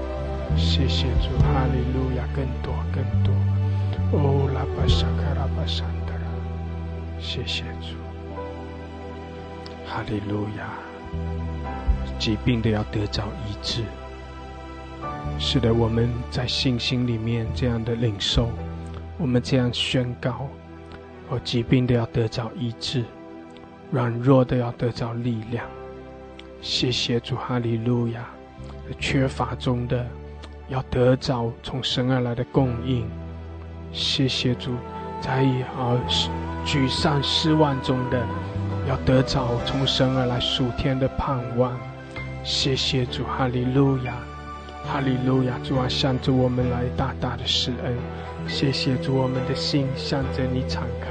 谢谢主，哈利路亚，更多更多，哦拉巴沙卡拉巴桑德拉，谢谢主。哈利路亚！疾病的要得着医治。是的，我们在信心里面这样的领受，我们这样宣告：哦，疾病的要得着医治，软弱的要得着力量。谢谢主，哈利路亚！缺乏中的要得着从神而来的供应。谢谢主，在啊沮丧失望中的。要得着从神而来属天的盼望，谢谢主，哈利路亚，哈利路亚，主啊，向着我们来大大的施恩，谢谢主，我们的心向着你敞开，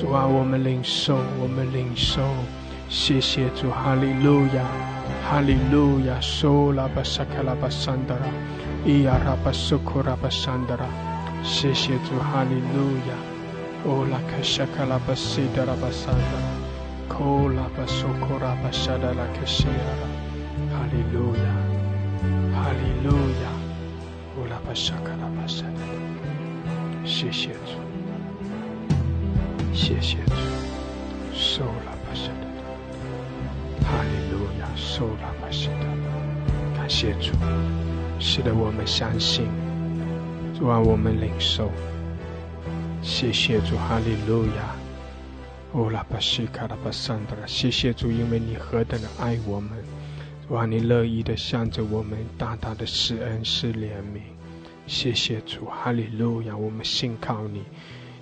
主啊，我们领受，我们领受，谢谢主，哈利路亚，哈利路亚，苏拉巴萨卡拉巴桑德拉，伊亚拉巴苏库拉巴桑德拉，谢谢主，哈利路亚，欧拉卡沙卡拉巴西德拉巴桑德拉。Kola basokora basada la keshera. Hallelujah. Hallelujah. Kola basakara basada. 谢谢主，谢谢主，受了巴沙的，哈利路亚，受了巴沙的，感谢主，使得我们相信，主啊，我们领受，谢谢主，哈利路亚。哦，拉巴西卡拉巴桑德拉，谢谢主，因为你何等的爱我们，哇，你乐意的向着我们大大的施恩施怜悯，谢谢主，哈利路亚，我们信靠你，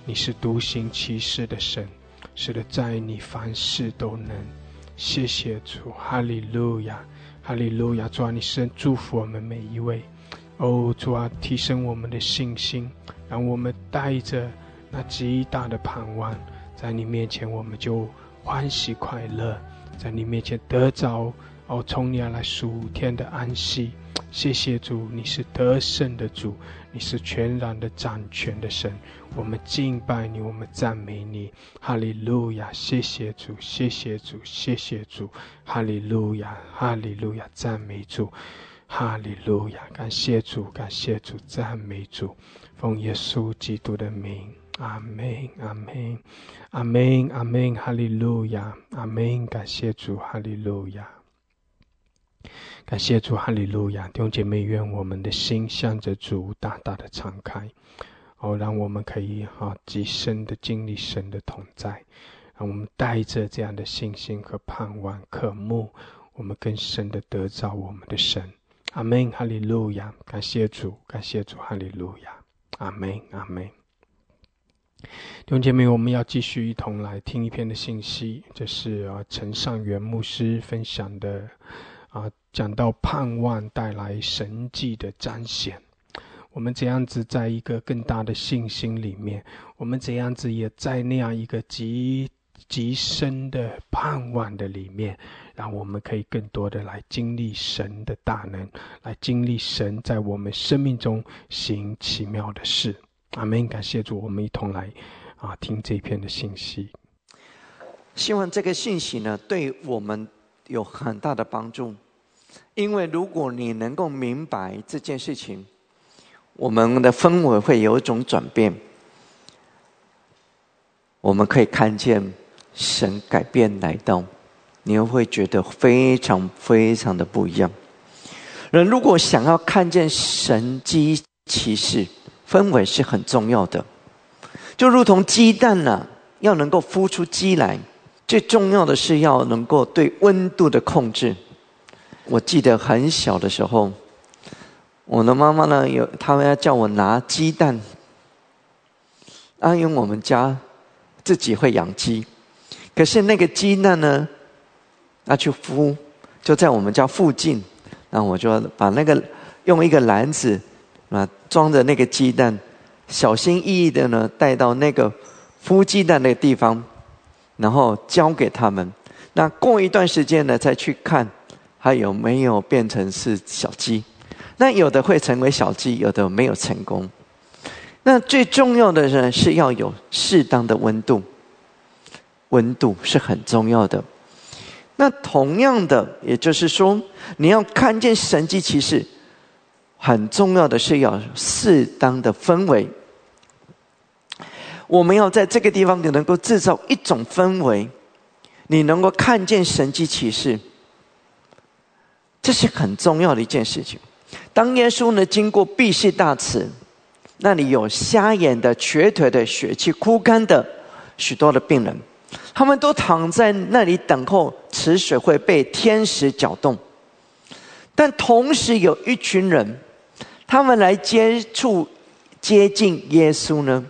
你是独行其事的神，使得，在你凡事都能，谢谢主，哈利路亚，哈利路亚，主啊，你生祝福我们每一位，哦，主啊，提升我们的信心，让我们带着那极大的盼望。在你面前，我们就欢喜快乐；在你面前得着哦，从你而来属天的安息。谢谢主，你是得胜的主，你是全然的掌权的神。我们敬拜你，我们赞美你，哈利路亚！谢谢主，谢谢主，谢谢主，哈利路亚，哈利路亚，赞美主，哈利路亚！感谢主，感谢主，赞美主，奉耶稣基督的名。阿门，阿门，阿门，阿门，哈利路亚，阿门，感谢主，哈利路亚，感谢主，哈利路亚，弟兄姐妹，愿我们的心向着主大大的敞开，哦，让我们可以哈极深的经历神的同在，让我们带着这样的信心和盼望、渴慕，我们更深的得着我们的神。阿门，哈利路亚，感谢主，感谢主，哈利路亚，阿门，阿门。弟兄姐妹，我们要继续一同来听一篇的信息，这是啊陈尚元牧师分享的啊，讲到盼望带来神迹的彰显。我们怎样子在一个更大的信心里面，我们怎样子也在那样一个极极深的盼望的里面，让我们可以更多的来经历神的大能，来经历神在我们生命中行奇妙的事。阿门！感谢主，我们一同来啊听这篇的信息。希望这个信息呢，对我们有很大的帮助。因为如果你能够明白这件事情，我们的氛围会有一种转变。我们可以看见神改变来到，你又会觉得非常非常的不一样。人如果想要看见神机骑士，氛围是很重要的。就如同鸡蛋呢，要能够孵出鸡来，最重要的是要能够对温度的控制。我记得很小的时候，我的妈妈呢有，他们要叫我拿鸡蛋，啊，因为我们家自己会养鸡，可是那个鸡蛋呢，要去孵，就在我们家附近，那我就把那个用一个篮子啊装着那个鸡蛋，小心翼翼的呢带到那个孵鸡蛋那个地方，然后交给他们。那过一段时间呢，再去看。还有没有变成是小鸡？那有的会成为小鸡，有的没有成功。那最重要的呢，是要有适当的温度，温度是很重要的。那同样的，也就是说，你要看见神迹奇事，很重要的是要适当的氛围。我们要在这个地方，你能够制造一种氛围，你能够看见神迹奇事。这是很重要的一件事情。当耶稣呢经过毕士大池，那里有瞎眼的、瘸腿的、血气枯干的许多的病人，他们都躺在那里等候池水会被天使搅动。但同时有一群人，他们来接触、接近耶稣呢，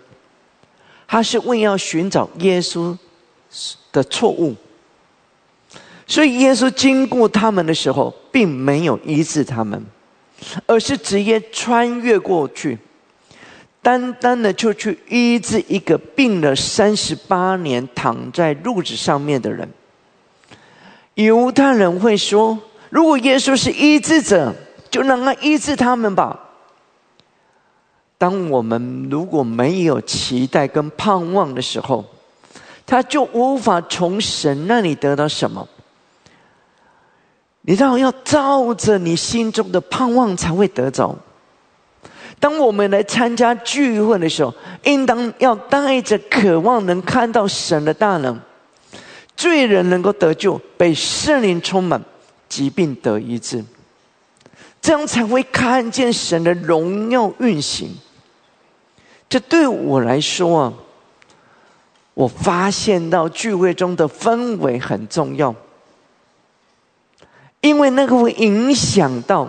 他是为要寻找耶稣的错误。所以耶稣经过他们的时候，并没有医治他们，而是直接穿越过去，单单的就去医治一个病了三十八年、躺在褥子上面的人。犹太人会说：“如果耶稣是医治者，就让他医治他们吧。”当我们如果没有期待跟盼望的时候，他就无法从神那里得到什么。你知道，要照着你心中的盼望才会得着。当我们来参加聚会的时候，应当要带着渴望，能看到神的大能，罪人能够得救，被圣灵充满，疾病得医治，这样才会看见神的荣耀运行。这对我来说啊，我发现到聚会中的氛围很重要。因为那个会影响到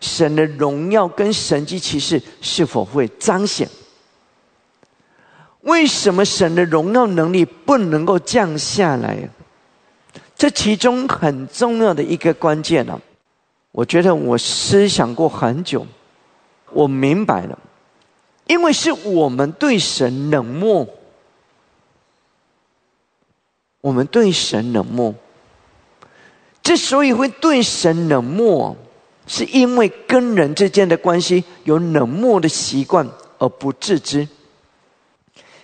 神的荣耀跟神迹骑士是否会彰显？为什么神的荣耀能力不能够降下来？这其中很重要的一个关键呢？我觉得我思想过很久，我明白了，因为是我们对神冷漠，我们对神冷漠。之所以会对神冷漠，是因为跟人之间的关系有冷漠的习惯而不自知。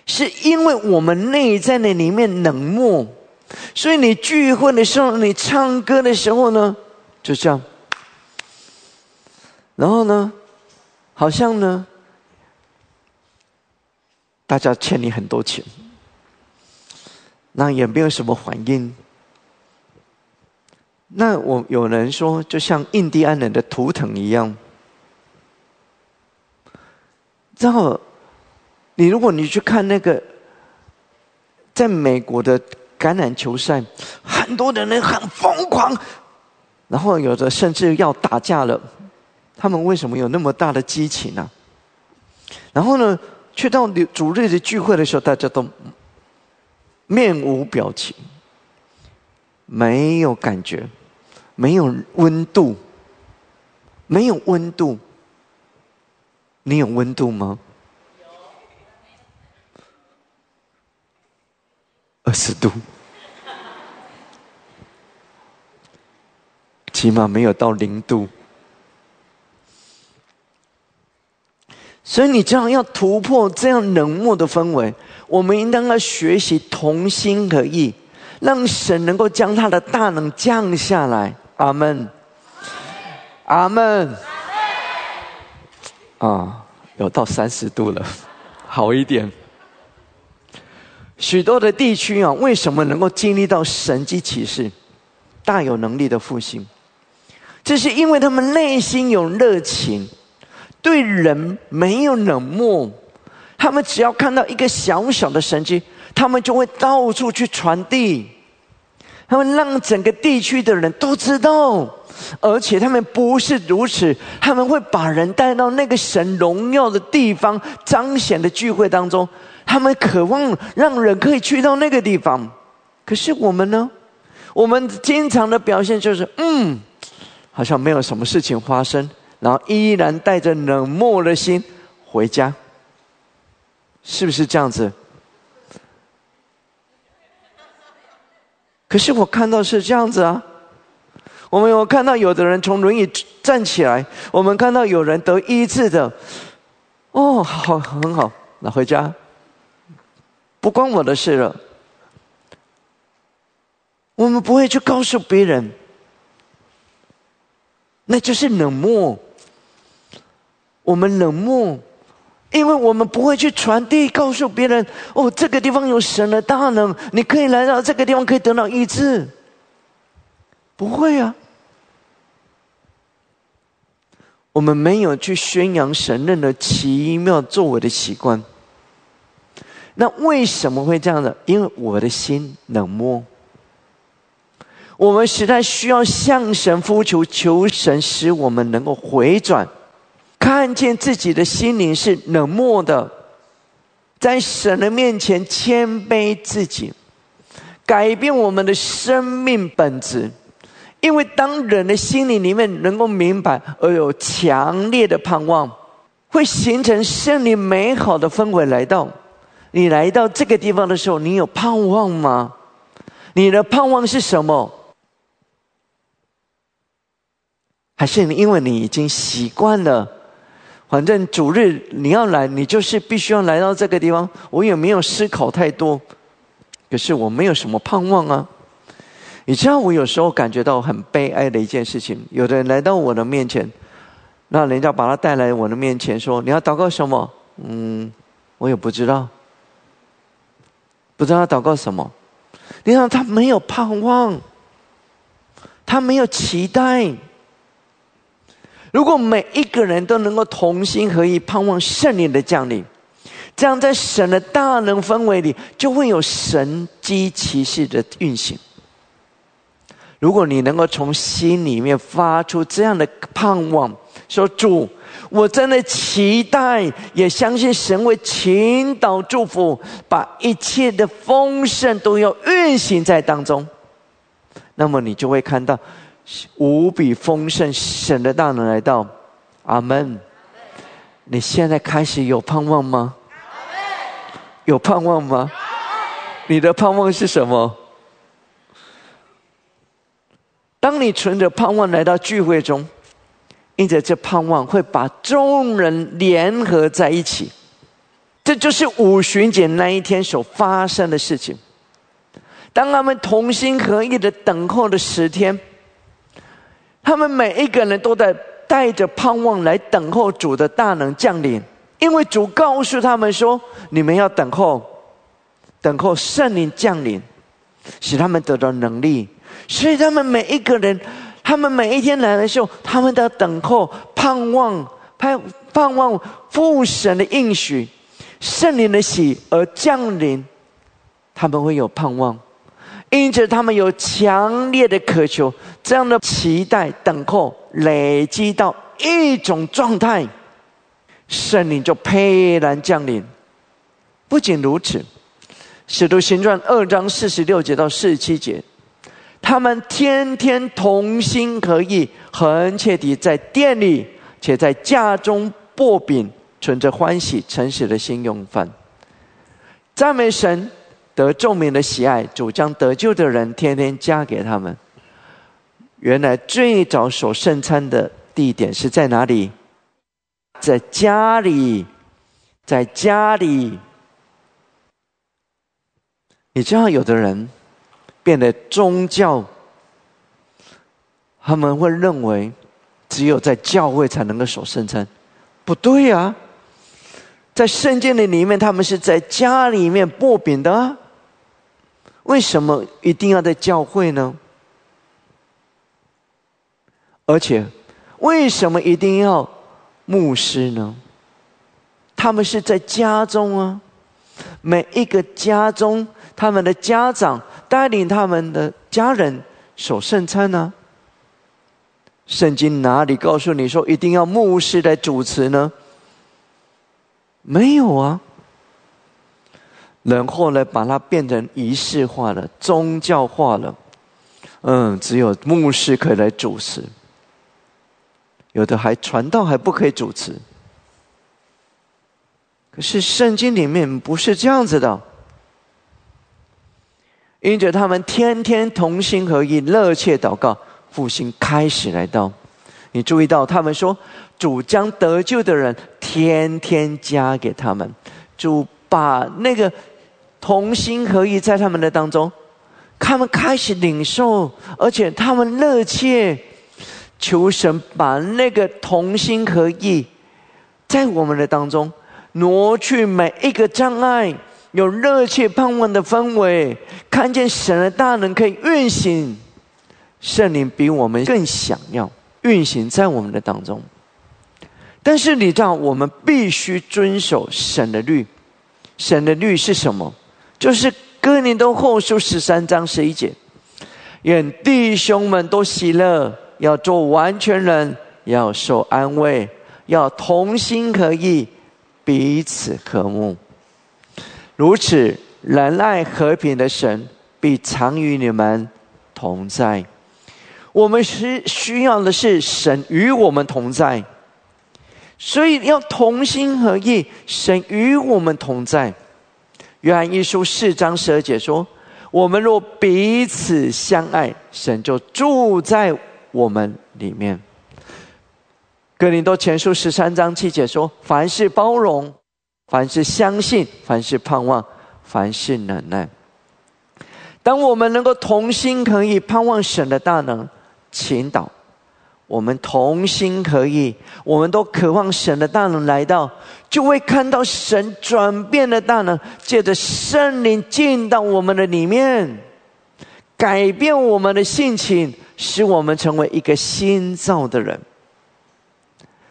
是因为我们内在的里面冷漠，所以你聚会的时候，你唱歌的时候呢，就这样。然后呢，好像呢，大家欠你很多钱，那也没有什么反应。那我有人说，就像印第安人的图腾一样。然后，你如果你去看那个，在美国的橄榄球赛，很多的人很疯狂，然后有的甚至要打架了。他们为什么有那么大的激情呢？然后呢，去到主日的聚会的时候，大家都面无表情，没有感觉。没有温度，没有温度。你有温度吗？二十度，起码没有到零度。所以你这样要突破这样冷漠的氛围，我们应当要学习同心合意。让神能够将他的大能降下来。阿门，阿门。啊，有到三十度了，好一点。许多的地区啊，为什么能够经历到神迹启示，大有能力的复兴？这是因为他们内心有热情，对人没有冷漠。他们只要看到一个小小的神迹，他们就会到处去传递，他们让整个地区的人都知道。而且他们不是如此，他们会把人带到那个神荣耀的地方、彰显的聚会当中。他们渴望让人可以去到那个地方。可是我们呢？我们经常的表现就是，嗯。好像没有什么事情发生，然后依然带着冷漠的心回家，是不是这样子？可是我看到是这样子啊，我们有看到有的人从轮椅站起来，我们看到有人得医治的，哦，好，很好，那回家，不关我的事了。我们不会去告诉别人。那就是冷漠。我们冷漠，因为我们不会去传递，告诉别人：哦，这个地方有神的大能，你可以来到这个地方，可以得到医治。不会啊，我们没有去宣扬神任的奇妙作为的习惯。那为什么会这样的？因为我的心冷漠。我们实在需要向神呼求，求神使我们能够回转，看见自己的心灵是冷漠的，在神的面前谦卑自己，改变我们的生命本质。因为当人的心灵里面能够明白，而有强烈的盼望，会形成圣灵美好的氛围来到。你来到这个地方的时候，你有盼望吗？你的盼望是什么？还是因为你已经习惯了，反正主日你要来，你就是必须要来到这个地方。我也没有思考太多，可是我没有什么盼望啊。你知道，我有时候感觉到很悲哀的一件事情。有的人来到我的面前，那人家把他带来我的面前，说：“你要祷告什么？”嗯，我也不知道，不知道祷告什么。你看，他没有盼望，他没有期待。如果每一个人都能够同心合意，盼望圣灵的降临，这样在神的大能氛围里，就会有神机骑士的运行。如果你能够从心里面发出这样的盼望，说主，我真的期待，也相信神会倾倒祝福，把一切的丰盛都要运行在当中，那么你就会看到。无比丰盛，神的大能来到，阿门。你现在开始有盼望吗？有盼望吗？你的盼望是什么？当你存着盼望来到聚会中，因着这盼望会把众人联合在一起，这就是五旬节那一天所发生的事情。当他们同心合意的等候的十天。他们每一个人都在带着盼望来等候主的大能降临，因为主告诉他们说：“你们要等候，等候圣灵降临，使他们得到能力。”所以他们每一个人，他们每一天来的时候，他们都要等候、盼望、盼盼望父神的应许、圣灵的喜而降临，他们会有盼望。因此，他们有强烈的渴求，这样的期待、等候，累积到一种状态，圣灵就沛然降临。不仅如此，《使徒行传》二章四十六节到四十七节，他们天天同心合意，恒切地在店里，且在家中薄饼，存着欢喜诚实的心用饭，赞美神。得众民的喜爱，主将得救的人天天加给他们。原来最早守圣餐的地点是在哪里？在家里，在家里。你知道，有的人变得宗教，他们会认为只有在教会才能够守圣餐，不对呀。在圣经的里面，他们是在家里面薄饼的，为什么一定要在教会呢？而且，为什么一定要牧师呢？他们是在家中啊，每一个家中，他们的家长带领他们的家人守圣餐呢？圣经哪里告诉你说一定要牧师来主持呢？没有啊，然后呢，把它变成仪式化了、宗教化了。嗯，只有牧师可以来主持，有的还传道还不可以主持。可是圣经里面不是这样子的，因着他们天天同心合意、热切祷告，复兴开始来到。你注意到他们说。主将得救的人天天加给他们，主把那个同心合意在他们的当中，他们开始领受，而且他们热切求神把那个同心合意在我们的当中挪去每一个障碍，有热切盼望的氛围，看见神的大能可以运行，圣灵比我们更想要运行在我们的当中。但是你知道，我们必须遵守神的律。神的律是什么？就是哥林多后书十三章十一节：愿弟兄们都喜乐，要做完全人，要受安慰，要同心合意，彼此和睦。如此仁爱和平的神必常与你们同在。我们需需要的是神与我们同在。所以要同心合意，神与我们同在。约翰一书四章十二节说：“我们若彼此相爱，神就住在我们里面。”哥林多前书十三章七节说：“凡是包容，凡是相信，凡是盼望，凡是忍耐。”当我们能够同心合意盼望神的大能，倾倒。我们同心合意，我们都渴望神的大能来到，就会看到神转变的大能，借着圣灵进到我们的里面，改变我们的性情，使我们成为一个新造的人。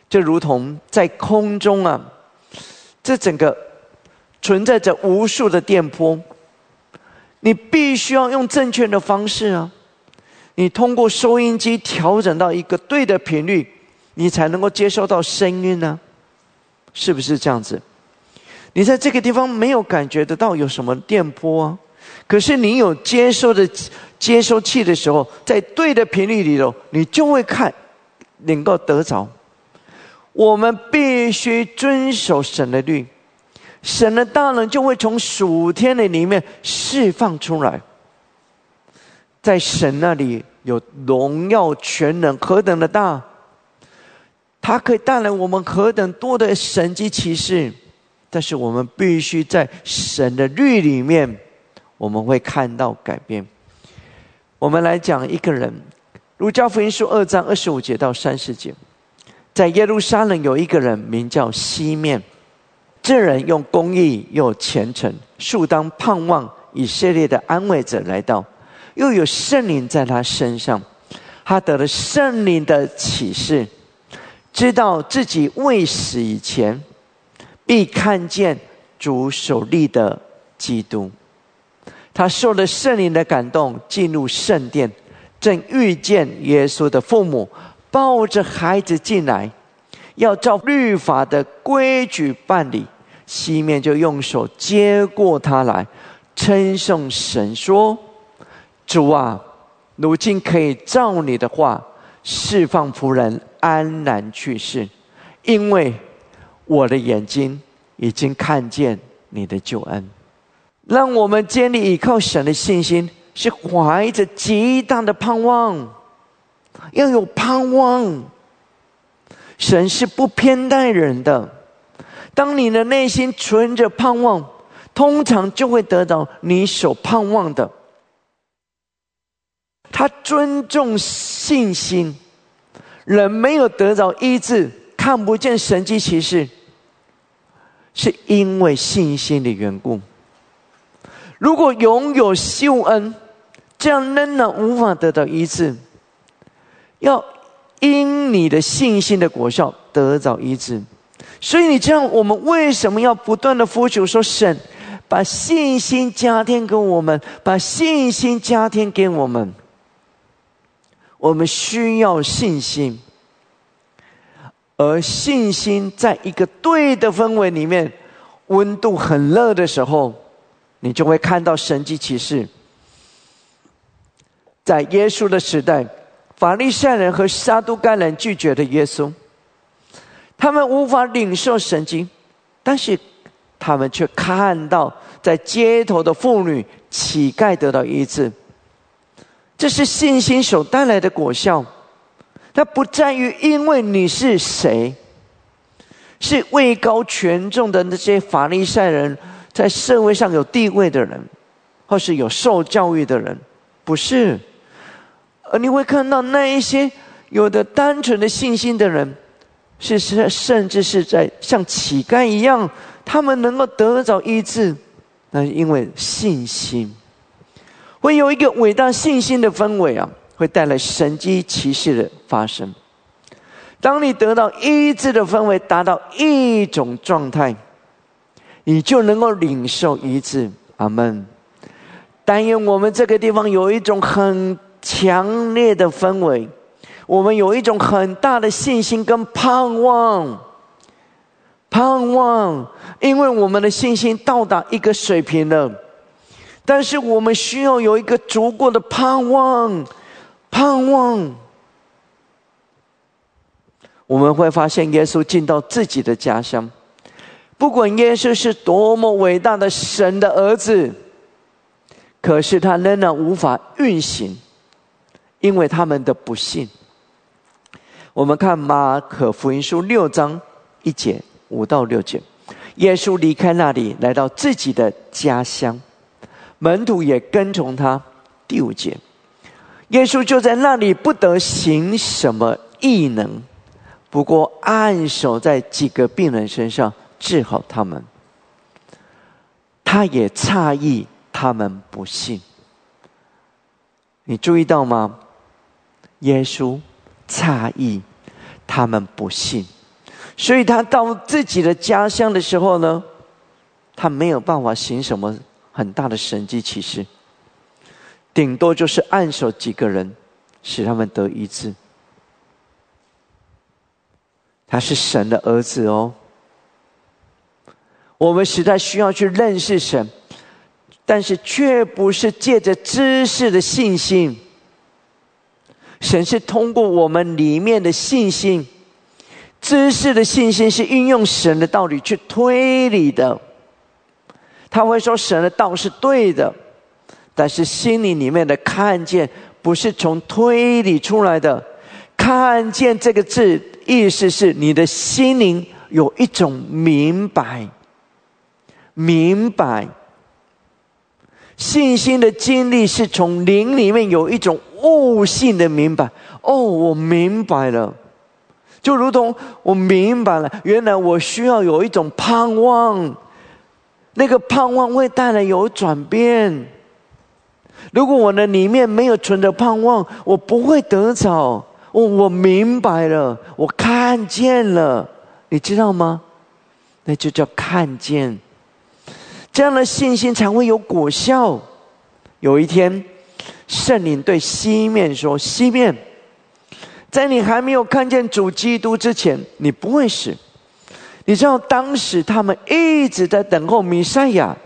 就如同在空中啊，这整个存在着无数的电波，你必须要用正确的方式啊。你通过收音机调整到一个对的频率，你才能够接收到声音呢，是不是这样子？你在这个地方没有感觉得到有什么电波啊，可是你有接收的接收器的时候，在对的频率里头，你就会看，能够得着。我们必须遵守神的律，神的大能就会从属天的里面释放出来。在神那里有荣耀全能何等的大，它可以带来我们何等多的神迹奇事，但是我们必须在神的律里面，我们会看到改变。我们来讲一个人，《儒教福音书》二章二十五节到三十节，在耶路撒冷有一个人名叫西面，这人用公义又虔诚，素当盼望以色列的安慰者来到。又有圣灵在他身上，他得了圣灵的启示，知道自己未死以前，必看见主所立的基督。他受了圣灵的感动，进入圣殿，正遇见耶稣的父母抱着孩子进来，要照律法的规矩办理。西面就用手接过他来，称颂神说。主啊，如今可以照你的话释放仆人安然去世，因为我的眼睛已经看见你的救恩。让我们建立依靠神的信心，是怀着极大的盼望，要有盼望。神是不偏待人的，当你的内心存着盼望，通常就会得到你所盼望的。他尊重信心。人没有得着医治，看不见神迹奇事，是因为信心的缘故。如果拥有秀恩，这样仍然无法得到医治。要因你的信心的果效得到医治。所以你知道我们为什么要不断的呼求说：“神，把信心加添给我们，把信心加添给我们。”我们需要信心，而信心在一个对的氛围里面，温度很热的时候，你就会看到神迹奇事。在耶稣的时代，法利赛人和撒都该人拒绝了耶稣，他们无法领受神迹，但是他们却看到在街头的妇女、乞丐得到医治。这是信心所带来的果效，它不在于因为你是谁，是位高权重的那些法利赛人，在社会上有地位的人，或是有受教育的人，不是。而你会看到那一些有的单纯的信心的人，是是甚至是在像乞丐一样，他们能够得着医治，那是因为信心。会有一个伟大信心的氛围啊，会带来神机骑士的发生。当你得到医治的氛围，达到一种状态，你就能够领受医治。阿门。但愿我们这个地方有一种很强烈的氛围，我们有一种很大的信心跟盼望，盼望，因为我们的信心到达一个水平了。但是我们需要有一个足够的盼望，盼望。我们会发现，耶稣进到自己的家乡，不管耶稣是多么伟大的神的儿子，可是他仍然无法运行，因为他们的不幸。我们看马可福音书六章一节五到六节，耶稣离开那里，来到自己的家乡。门徒也跟从他。第五节，耶稣就在那里不得行什么异能，不过按手在几个病人身上治好他们。他也诧异他们不信。你注意到吗？耶稣诧异他们不信，所以他到自己的家乡的时候呢，他没有办法行什么。很大的神迹奇事，顶多就是按手几个人，使他们得医治。他是神的儿子哦。我们实在需要去认识神，但是却不是借着知识的信心。神是通过我们里面的信心，知识的信心是运用神的道理去推理的。他会说神的道是对的，但是心里里面的看见不是从推理出来的。看见这个字意思是你的心灵有一种明白，明白。信心的经历是从灵里面有一种悟性的明白。哦，我明白了，就如同我明白了，原来我需要有一种盼望。那个盼望会带来有转变。如果我的里面没有存着盼望，我不会得着。我我明白了，我看见了，你知道吗？那就叫看见。这样的信心才会有果效。有一天，圣灵对西面说：“西面，在你还没有看见主基督之前，你不会死。”你知道当时他们一直在等候弥赛亚，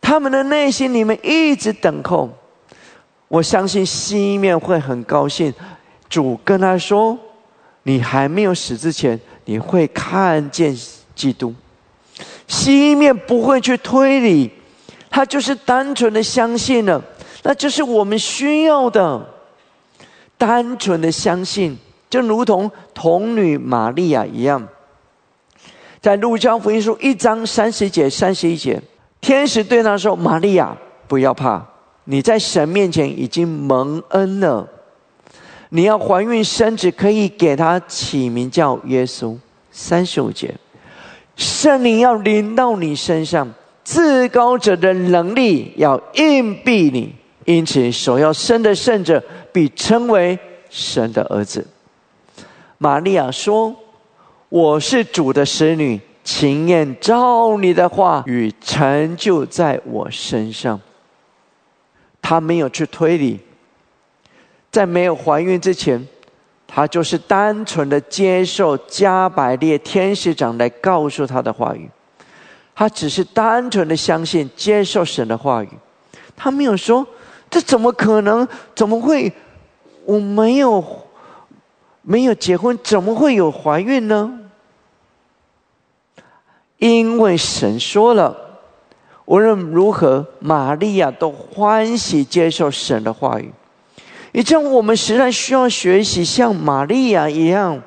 他们的内心里面一直等候。我相信西面会很高兴，主跟他说：“你还没有死之前，你会看见基督。”西面不会去推理，他就是单纯的相信了，那就是我们需要的，单纯的相信，就如同童女玛利亚一样。在路加福音书一章三十节、三十一节，天使对他说：“玛利亚，不要怕，你在神面前已经蒙恩了。你要怀孕生子，可以给他起名叫耶稣。三十五节，圣灵要临到你身上，至高者的能力要硬币你，因此所要生的圣者必称为神的儿子。玛利亚说：“我是主的使女，情愿照你的话语成就在我身上。”他没有去推理。在没有怀孕之前，他就是单纯的接受加百列天使长来告诉他的话语，他只是单纯的相信接受神的话语，他没有说这怎么可能？怎么会？我没有没有结婚，怎么会有怀孕呢？因为神说了，无论如何，玛利亚都欢喜接受神的话语。也这样，我们实在需要学习像玛利亚一样。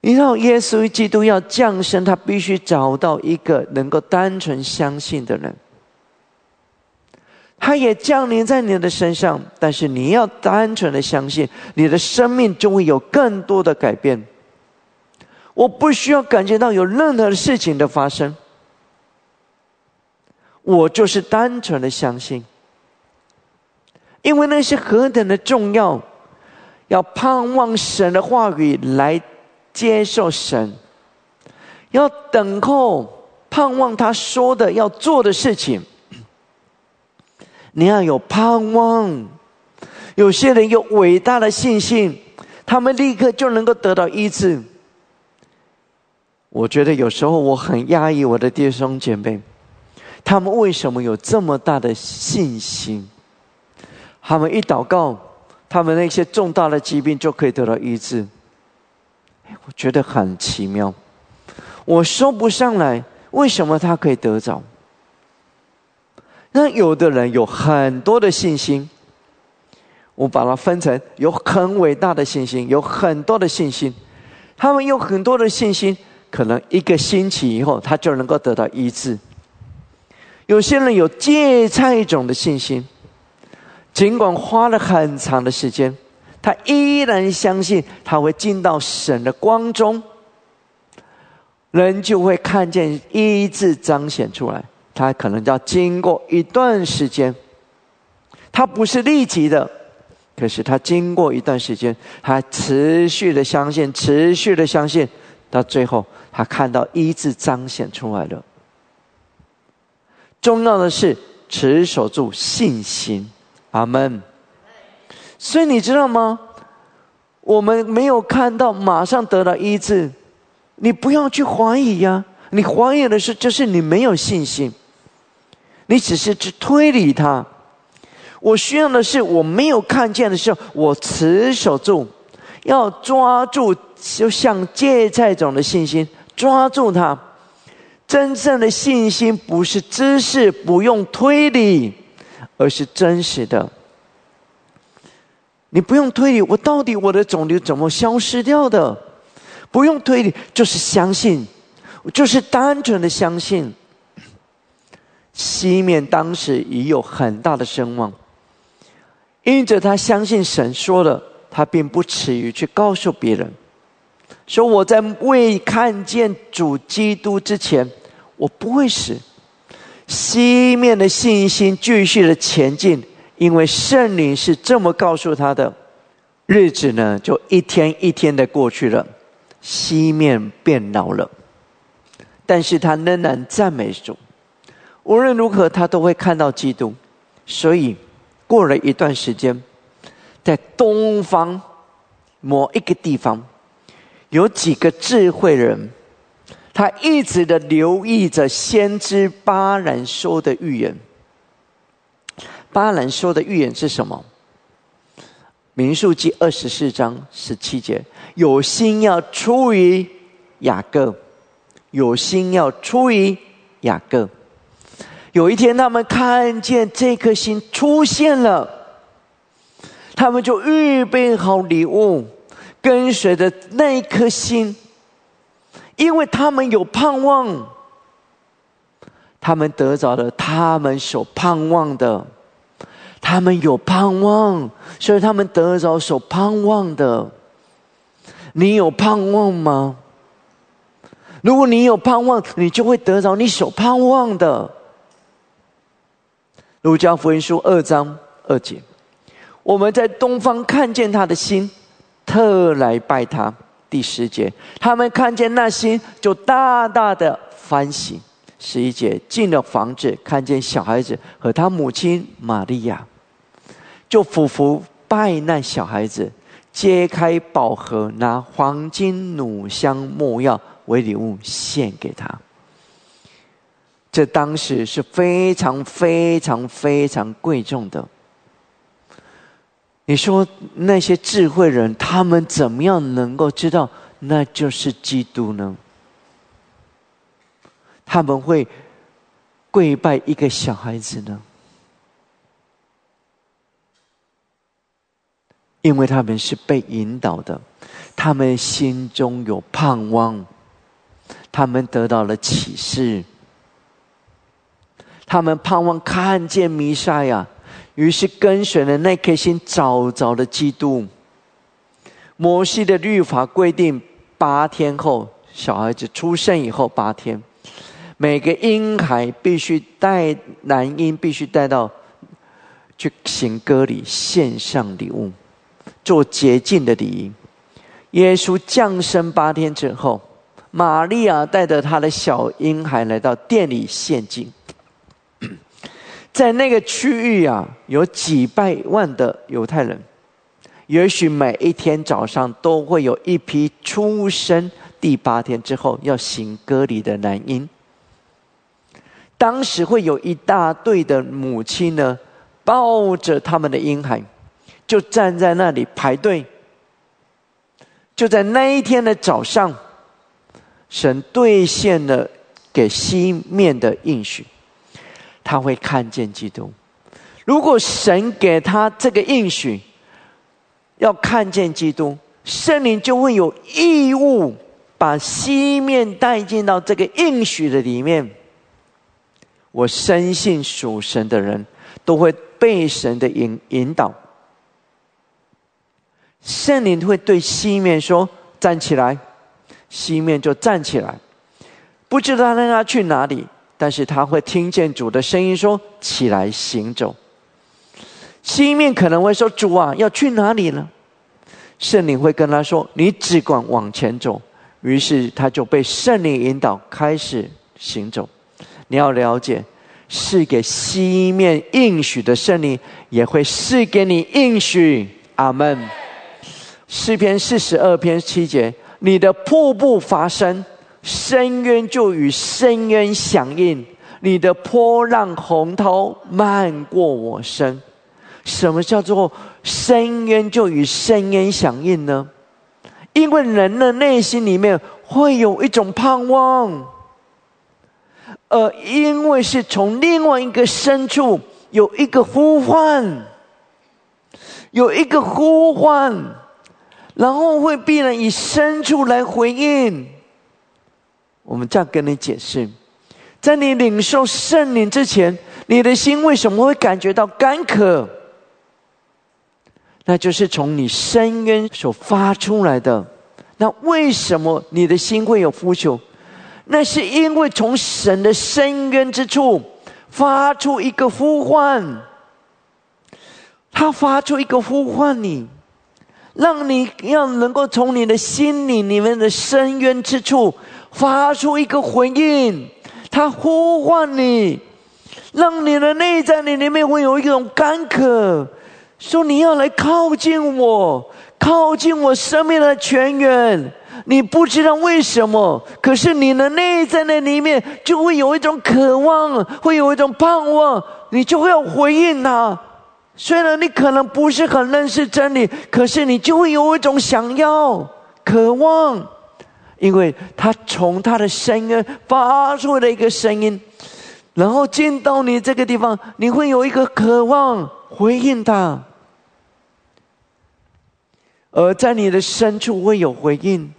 你知道，耶稣基督要降生，他必须找到一个能够单纯相信的人。他也降临在你的身上，但是你要单纯的相信，你的生命就会有更多的改变。我不需要感觉到有任何的事情的发生，我就是单纯的相信。因为那是何等的重要，要盼望神的话语来接受神，要等候盼望他说的要做的事情。你要有盼望，有些人有伟大的信心，他们立刻就能够得到医治。我觉得有时候我很压抑我的弟兄姐妹，他们为什么有这么大的信心？他们一祷告，他们那些重大的疾病就可以得到医治。我觉得很奇妙，我说不上来为什么他可以得着。那有的人有很多的信心，我把它分成有很伟大的信心，有很多的信心。他们有很多的信心，可能一个星期以后他就能够得到医治。有些人有芥菜种的信心。尽管花了很长的时间，他依然相信他会进到神的光中，人就会看见医治彰显出来。他可能要经过一段时间，他不是立即的，可是他经过一段时间，他持续的相信，持续的相信，到最后他看到医治彰显出来了。重要的是持守住信心。阿门。所以你知道吗？我们没有看到马上得到医治，你不要去怀疑呀。你怀疑的是，就是你没有信心，你只是去推理它。我需要的是，我没有看见的时候，我持守住，要抓住，就像芥菜种的信心，抓住它。真正的信心不是知识，不用推理。而是真实的，你不用推理，我到底我的肿瘤怎么消失掉的？不用推理，就是相信，就是单纯的相信。西面当时已有很大的声望，因着他相信神说了，他并不耻于去告诉别人，说我在未看见主基督之前，我不会死。西面的信心继续的前进，因为圣灵是这么告诉他的。日子呢，就一天一天的过去了，西面变老了，但是他仍然赞美主。无论如何，他都会看到基督。所以，过了一段时间，在东方某一个地方，有几个智慧人。他一直的留意着先知巴兰说的预言。巴兰说的预言是什么？民数记二十四章十七节：有心要出于雅各，有心要出于雅各。有一天，他们看见这颗心出现了，他们就预备好礼物，跟随着那颗心。因为他们有盼望，他们得着了他们所盼望的，他们有盼望，所以他们得着所盼望的。你有盼望吗？如果你有盼望，你就会得着你所盼望的。儒家福音书二章二节，我们在东方看见他的心，特来拜他。第十节，他们看见那心，就大大的欢喜。十一节，进了房子，看见小孩子和他母亲玛利亚，就俯伏拜那小孩子，揭开宝盒，拿黄金、乳香、没药为礼物献给他。这当时是非常非常非常贵重的。你说那些智慧人，他们怎么样能够知道那就是基督呢？他们会跪拜一个小孩子呢？因为他们是被引导的，他们心中有盼望，他们得到了启示，他们盼望看见弥赛亚。于是跟随了那颗心，找着了基督。摩西的律法规定，八天后小孩子出生以后八天，每个婴孩必须带男婴，必须带到去行割礼，献上礼物，做洁净的礼仪。耶稣降生八天之后，玛利亚带着他的小婴孩来到店里献祭。在那个区域啊，有几百万的犹太人，也许每一天早上都会有一批出生第八天之后要行割礼的男婴。当时会有一大队的母亲呢，抱着他们的婴孩，就站在那里排队。就在那一天的早上，神兑现了给西面的应许。他会看见基督。如果神给他这个应许，要看见基督，圣灵就会有义务把西面带进到这个应许的里面。我深信属神的人都会被神的引引导。圣灵会对西面说：“站起来。”西面就站起来，不知道让他去哪里。但是他会听见主的声音说：“起来行走。”西面可能会说：“主啊，要去哪里呢？”圣灵会跟他说：“你只管往前走。”于是他就被圣灵引导开始行走。你要了解，是给西面应许的圣灵，也会是给你应许。阿门。诗篇四十二篇七节：“你的瀑布发生。”深渊就与深渊响应，你的波浪洪涛漫过我身。什么叫做深渊就与深渊响应呢？因为人的内心里面会有一种盼望，呃，因为是从另外一个深处有一个呼唤，有一个呼唤，然后会必然以深处来回应。我们这样跟你解释，在你领受圣灵之前，你的心为什么会感觉到干渴？那就是从你深渊所发出来的。那为什么你的心会有呼求？那是因为从神的深渊之处发出一个呼唤，他发出一个呼唤你，让你要能够从你的心里里面的深渊之处。发出一个回应，他呼唤你，让你的内在你里面会有一种干渴，说你要来靠近我，靠近我生命的泉源。你不知道为什么，可是你的内在那里面就会有一种渴望，会有一种盼望，你就会要回应他。虽然你可能不是很认识真理，可是你就会有一种想要、渴望。因为他从他的声音发出的一个声音，然后进到你这个地方，你会有一个渴望回应他，而在你的深处会有回应。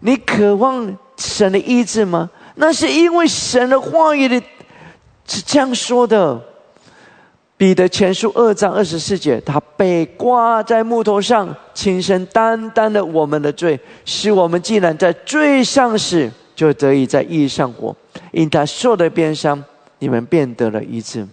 你渴望神的医治吗？那是因为神的话语的是这样说的。彼得前书二章二十四节，他被挂在木头上，亲身担当了我们的罪，使我们既然在罪上死，就得以在义上活。因他受的鞭伤，你们便得了一治。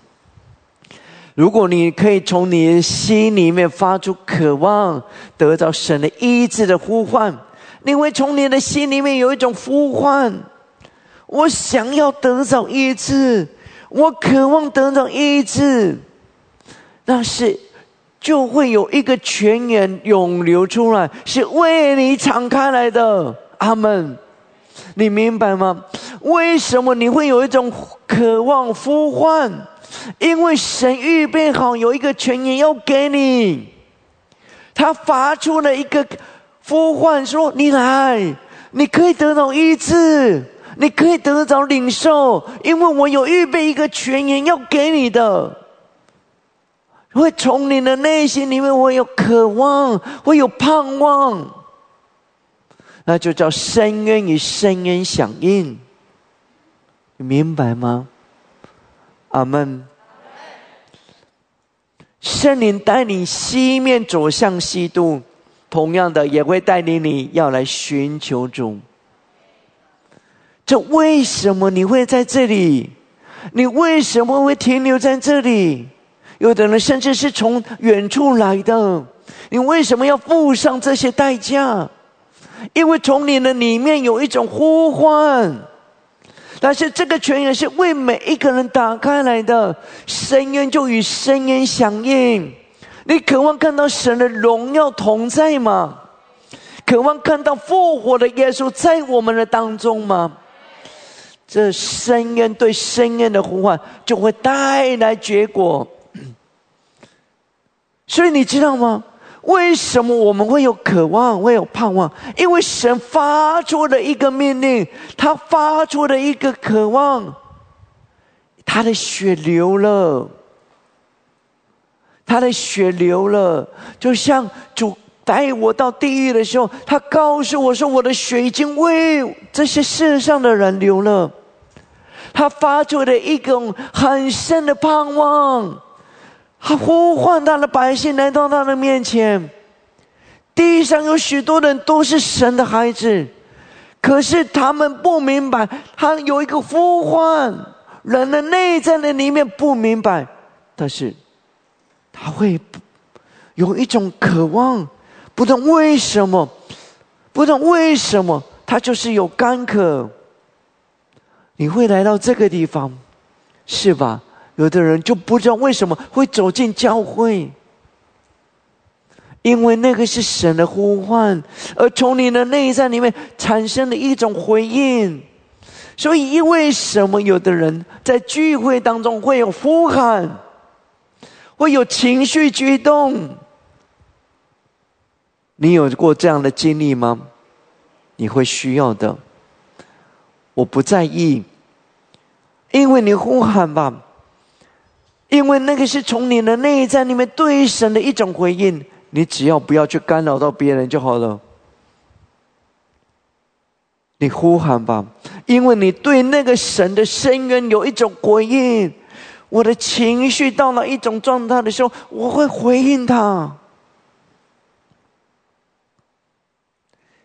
如果你可以从你的心里面发出渴望得到神的医治的呼唤，你会从你的心里面有一种呼唤：我想要得到医治，我渴望得到医治。那是就会有一个泉源涌流出来，是为你敞开来的。阿门，你明白吗？为什么你会有一种渴望呼唤？因为神预备好有一个泉源要给你，他发出了一个呼唤，说：“你来，你可以得到医治，你可以得到领受，因为我有预备一个泉源要给你的。”会从你的内心里面会有渴望，会有盼望，那就叫深渊与深渊响应，你明白吗？阿门。圣灵带领西面走向西渡，同样的也会带领你要来寻求主。这为什么你会在这里？你为什么会停留在这里？有的人甚至是从远处来的，你为什么要付上这些代价？因为从你的里面有一种呼唤，但是这个泉源是为每一个人打开来的，深渊就与深渊响应。你渴望看到神的荣耀同在吗？渴望看到复活的耶稣在我们的当中吗？这深渊对深渊的呼唤，就会带来结果。所以你知道吗？为什么我们会有渴望，会有盼望？因为神发出了一个命令，他发出了一个渴望，他的血流了，他的血流了，就像主带我到地狱的时候，他告诉我说：“我的血已经为这些世上的人流了。”他发出了一种很深的盼望。他呼唤他的百姓来到他的面前。地上有许多人都是神的孩子，可是他们不明白，他有一个呼唤，人的内在的里面不明白，但是他会有一种渴望，不懂为什么，不懂为什么，他就是有干渴。你会来到这个地方，是吧？有的人就不知道为什么会走进教会，因为那个是神的呼唤，而从你的内在里面产生的一种回应。所以，为什么有的人在聚会当中会有呼喊，会有情绪激动？你有过这样的经历吗？你会需要的。我不在意，因为你呼喊吧。因为那个是从你的内在里面对神的一种回应，你只要不要去干扰到别人就好了。你呼喊吧，因为你对那个神的深渊有一种回应。我的情绪到了一种状态的时候，我会回应他。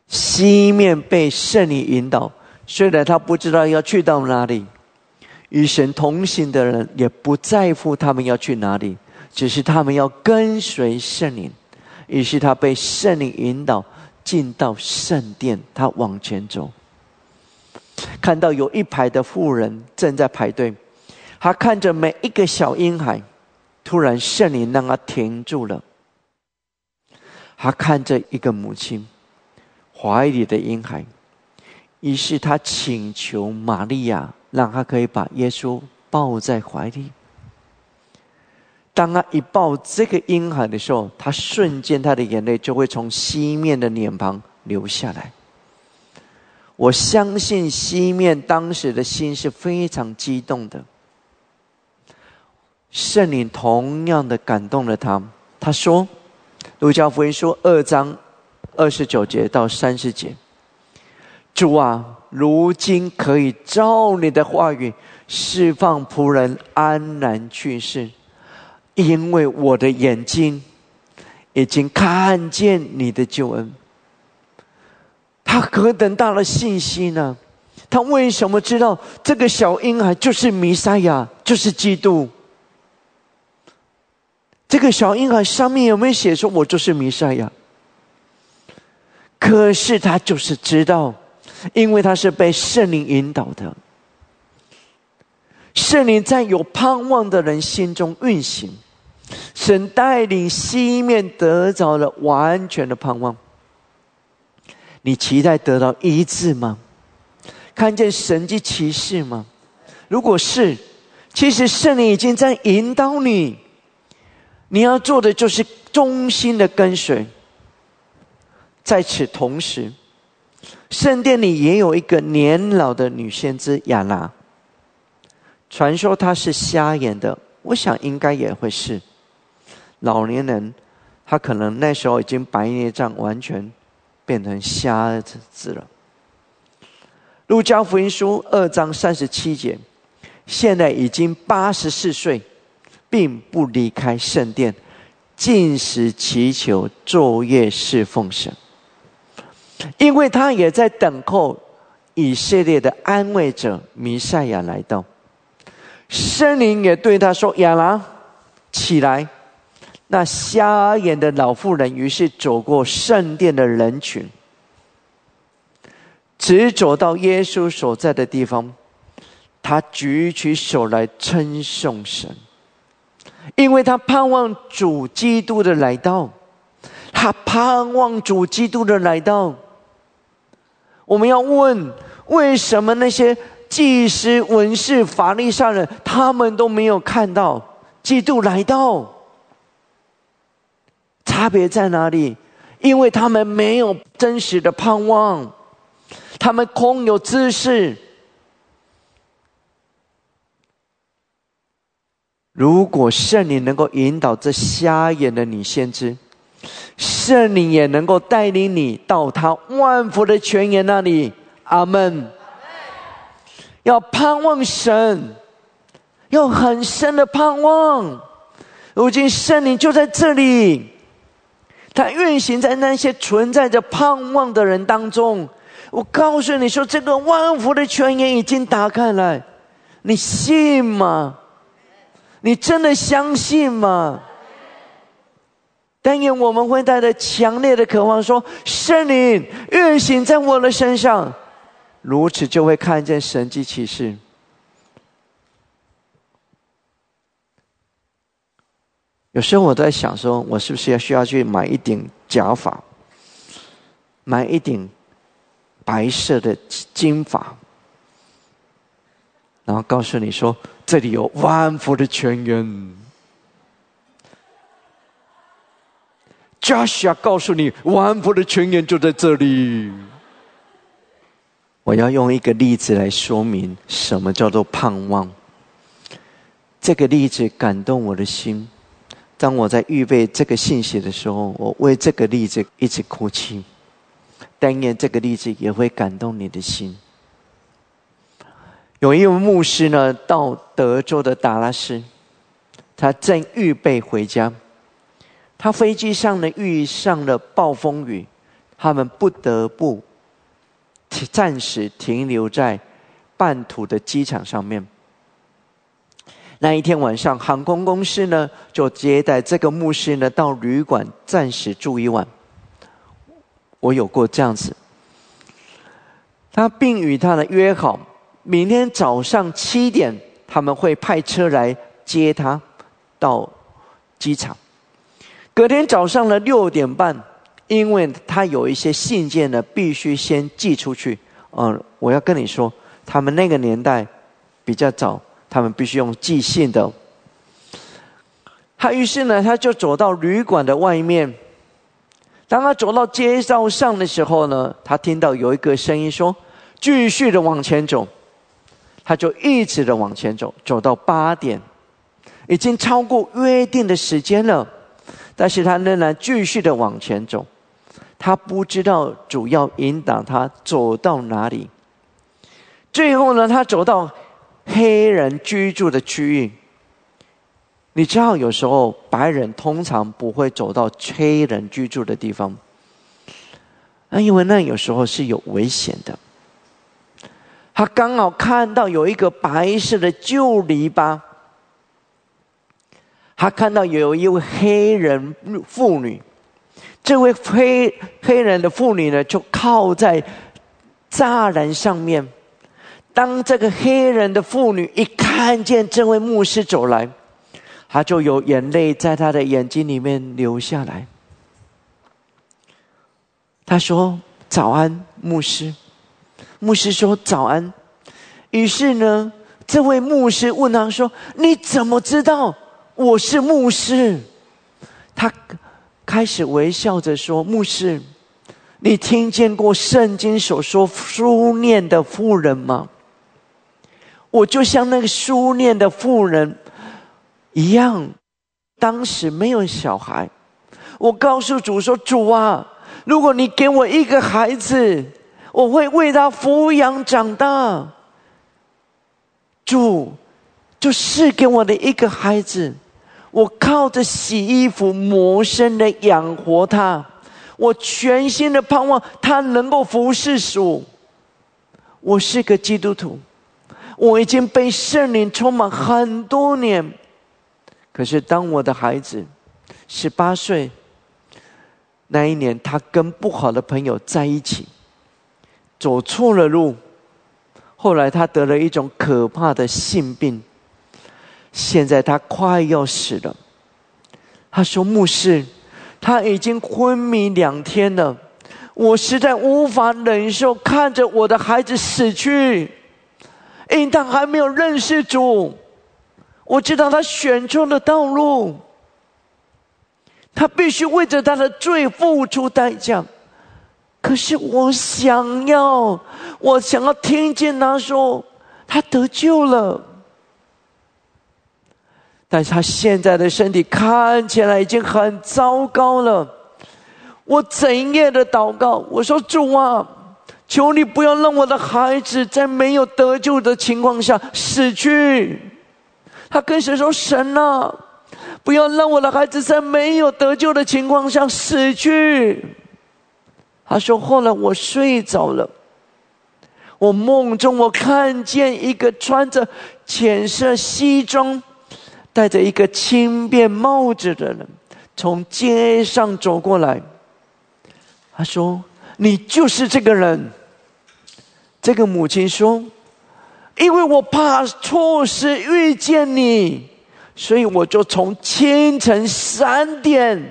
西面被圣灵引导，虽然他不知道要去到哪里。与神同行的人也不在乎他们要去哪里，只是他们要跟随圣灵。于是他被圣灵引导进到圣殿，他往前走，看到有一排的妇人正在排队，他看着每一个小婴孩，突然圣灵让他停住了。他看着一个母亲怀里的婴孩，于是他请求玛利亚。让他可以把耶稣抱在怀里。当他一抱这个婴孩的时候，他瞬间他的眼泪就会从西面的脸庞流下来。我相信西面当时的心是非常激动的。圣灵同样的感动了他。他说：“路加福音说二章二十九节到三十节。”主啊，如今可以照你的话语释放仆人安然去世，因为我的眼睛已经看见你的救恩。他何等大的信心呢？他为什么知道这个小婴孩就是弥赛亚，就是基督？这个小婴孩上面有没有写说“我就是弥赛亚”？可是他就是知道，因为他是被圣灵引导的。圣灵在有盼望的人心中运行，神带领西面得着了完全的盼望。你期待得到医治吗？看见神迹奇事吗？如果是，其实圣灵已经在引导你。你要做的就是忠心的跟随。在此同时，圣殿里也有一个年老的女先知亚拿。传说她是瞎眼的，我想应该也会是老年人。她可能那时候已经白内障完全变成瞎子了。路加福音书二章三十七节，现在已经八十四岁，并不离开圣殿，进食祈求，昼夜侍奉神，因为他也在等候以色列的安慰者弥赛亚来到。圣灵也对他说：“亚拉，起来！”那瞎眼的老妇人于是走过圣殿的人群。直走到耶稣所在的地方，他举起手来称颂神，因为他盼望主基督的来到，他盼望主基督的来到。我们要问：为什么那些祭司、文士、法利赛人，他们都没有看到基督来到？差别在哪里？因为他们没有真实的盼望。他们空有知识。如果圣灵能够引导这瞎眼的女先知，圣灵也能够带领你到他万福的泉源那里。阿门。要盼望神，要很深的盼望。如今圣灵就在这里，他运行在那些存在着盼望的人当中。我告诉你说，这个万福的泉源已经打开了，你信吗？你真的相信吗？但愿我们会带着强烈的渴望，说圣灵运行在我的身上，如此就会看见神迹奇事。有时候我在想，说我是不是要需要去买一顶假发，买一顶。白色的金发，然后告诉你说：“这里有万福的泉源。” Joshia，告诉你，万福的泉源就在这里。我要用一个例子来说明什么叫做盼望。这个例子感动我的心。当我在预备这个信息的时候，我为这个例子一直哭泣。但愿这个例子也会感动你的心。有一位牧师呢，到德州的达拉斯，他正预备回家，他飞机上呢遇上了暴风雨，他们不得不暂时停留在半途的机场上面。那一天晚上，航空公司呢就接待这个牧师呢到旅馆暂时住一晚。我有过这样子，他并与他的约好，明天早上七点他们会派车来接他到机场。隔天早上的六点半，因为他有一些信件呢，必须先寄出去。嗯，我要跟你说，他们那个年代比较早，他们必须用寄信的。他于是呢，他就走到旅馆的外面。当他走到街道上的时候呢，他听到有一个声音说：“继续的往前走。”他就一直的往前走，走到八点，已经超过约定的时间了，但是他仍然继续的往前走。他不知道主要引导他走到哪里。最后呢，他走到黑人居住的区域。你知道，有时候白人通常不会走到黑人居住的地方，那因为那有时候是有危险的。他刚好看到有一个白色的旧篱笆，他看到有一位黑人妇女。这位黑黑人的妇女呢，就靠在栅栏上面。当这个黑人的妇女一看见这位牧师走来，她就有眼泪在她的眼睛里面流下来。她说：“早安，牧师。”牧师说：“早安。”于是呢，这位牧师问他说：“你怎么知道我是牧师？”他。开始微笑着说：“牧师，你听见过圣经所说书念的妇人吗？我就像那个书念的妇人一样，当时没有小孩。我告诉主说：主啊，如果你给我一个孩子，我会为他抚养长大。主，就赐给我的一个孩子。”我靠着洗衣服、磨身的养活他，我全心的盼望他能够服侍主。我是个基督徒，我已经被圣灵充满很多年。可是当我的孩子十八岁那一年，他跟不好的朋友在一起，走错了路，后来他得了一种可怕的性病。现在他快要死了，他说：“牧师，他已经昏迷两天了，我实在无法忍受看着我的孩子死去，因他还没有认识主。我知道他选错了道路，他必须为着他的罪付出代价。可是我想要，我想要听见他说他得救了。”但是他现在的身体看起来已经很糟糕了。我整夜的祷告，我说主啊，求你不要让我的孩子在没有得救的情况下死去。他跟神说：“神啊，不要让我的孩子在没有得救的情况下死去。”他说：“后来我睡着了，我梦中我看见一个穿着浅色西装。”戴着一个轻便帽子的人从街上走过来，他说：“你就是这个人。”这个母亲说：“因为我怕错失遇见你，所以我就从清晨三点，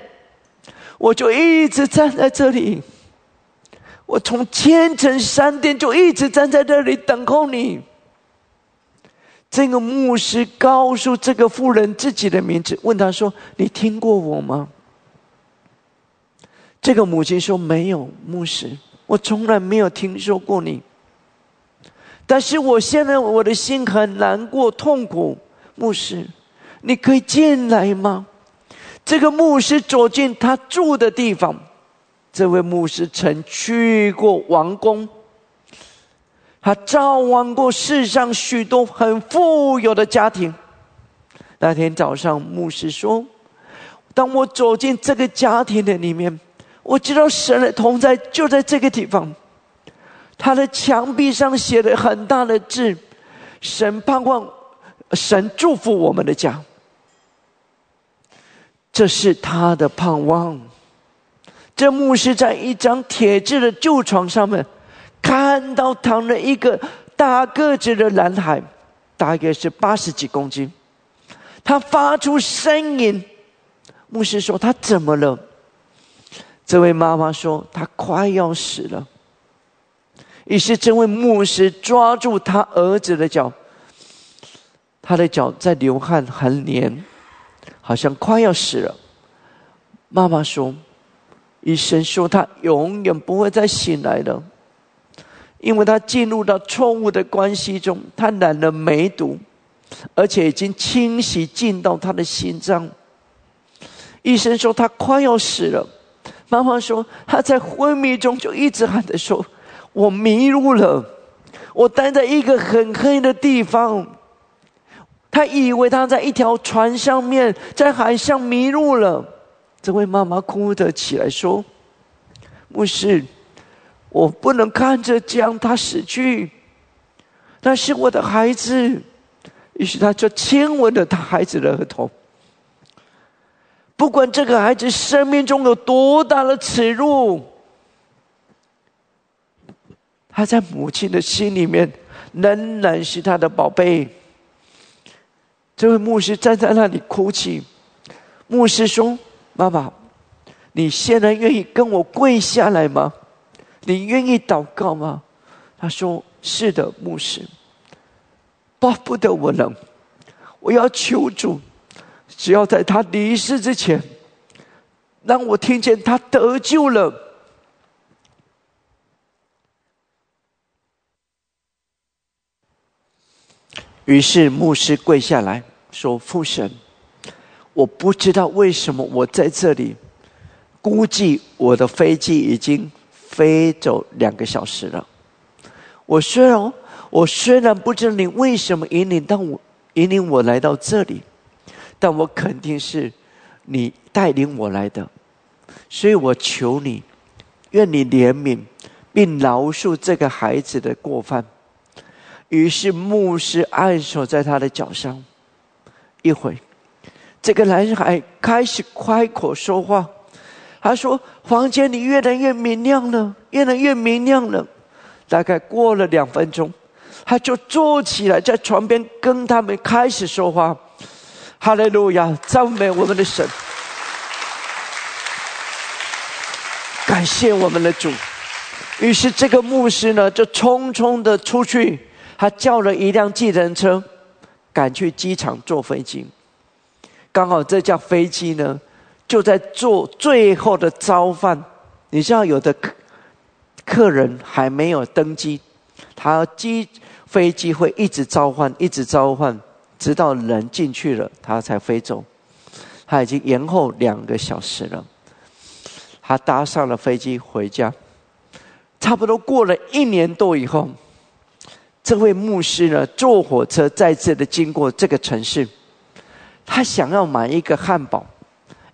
我就一直站在这里。我从清晨三点就一直站在这里等候你。”这个牧师告诉这个妇人自己的名字，问他说：“你听过我吗？”这个母亲说：“没有，牧师，我从来没有听说过你。但是我现在我的心很难过、痛苦。牧师，你可以进来吗？”这个牧师走进他住的地方，这位牧师曾去过王宫。他照望过世上许多很富有的家庭。那天早上，牧师说：“当我走进这个家庭的里面，我知道神的同在就在这个地方。他的墙壁上写了很大的字：‘神盼望，神祝福我们的家。’这是他的盼望。这牧师在一张铁质的旧床上面。”看到躺了一个大个子的男孩，大概是八十几公斤，他发出声音。牧师说：“他怎么了？”这位妈妈说：“他快要死了。”于是这位牧师抓住他儿子的脚，他的脚在流汗，很黏，好像快要死了。妈妈说：“医生说他永远不会再醒来了。”因为他进入到错误的关系中，他染了梅毒，而且已经侵袭进到他的心脏。医生说他快要死了，妈妈说，他在昏迷中就一直喊着说：“我迷路了，我待在一个很黑的地方。”他以为他在一条船上面，在海上迷路了。这位妈妈哭着起来说：“牧师，我不能看着这样他死去，那是我的孩子。”于是他就亲吻了他孩子的额头。不管这个孩子生命中有多大的耻辱，他在母亲的心里面仍然是他的宝贝。这位牧师站在那里哭泣。牧师说：“妈妈，你现在愿意跟我跪下来吗？你愿意祷告吗？”他说：“是的，牧师。巴不得我能，我要求主。”只要在他离世之前，让我听见他得救了。于是牧师跪下来说：“父神，我不知道为什么我在这里，估计我的飞机已经飞走两个小时了。我虽然我虽然不知道你为什么引领到我，引领我来到这里。”但我肯定是你带领我来的，所以我求你，愿你怜悯并饶恕这个孩子的过犯。于是牧师按手在他的脚上，一会，这个男孩开始开口说话。他说：“房间里越来越明亮了，越来越明亮了。”大概过了两分钟，他就坐起来，在床边跟他们开始说话。哈利路亚，赞美我们的神，感谢我们的主。于是这个牧师呢，就匆匆的出去，他叫了一辆计程车，赶去机场坐飞机。刚好这架飞机呢，就在做最后的召唤。你知道，有的客客人还没有登机，他机飞机会一直召唤，一直召唤。直到人进去了，他才飞走。他已经延后两个小时了。他搭上了飞机回家。差不多过了一年多以后，这位牧师呢，坐火车再次的经过这个城市。他想要买一个汉堡，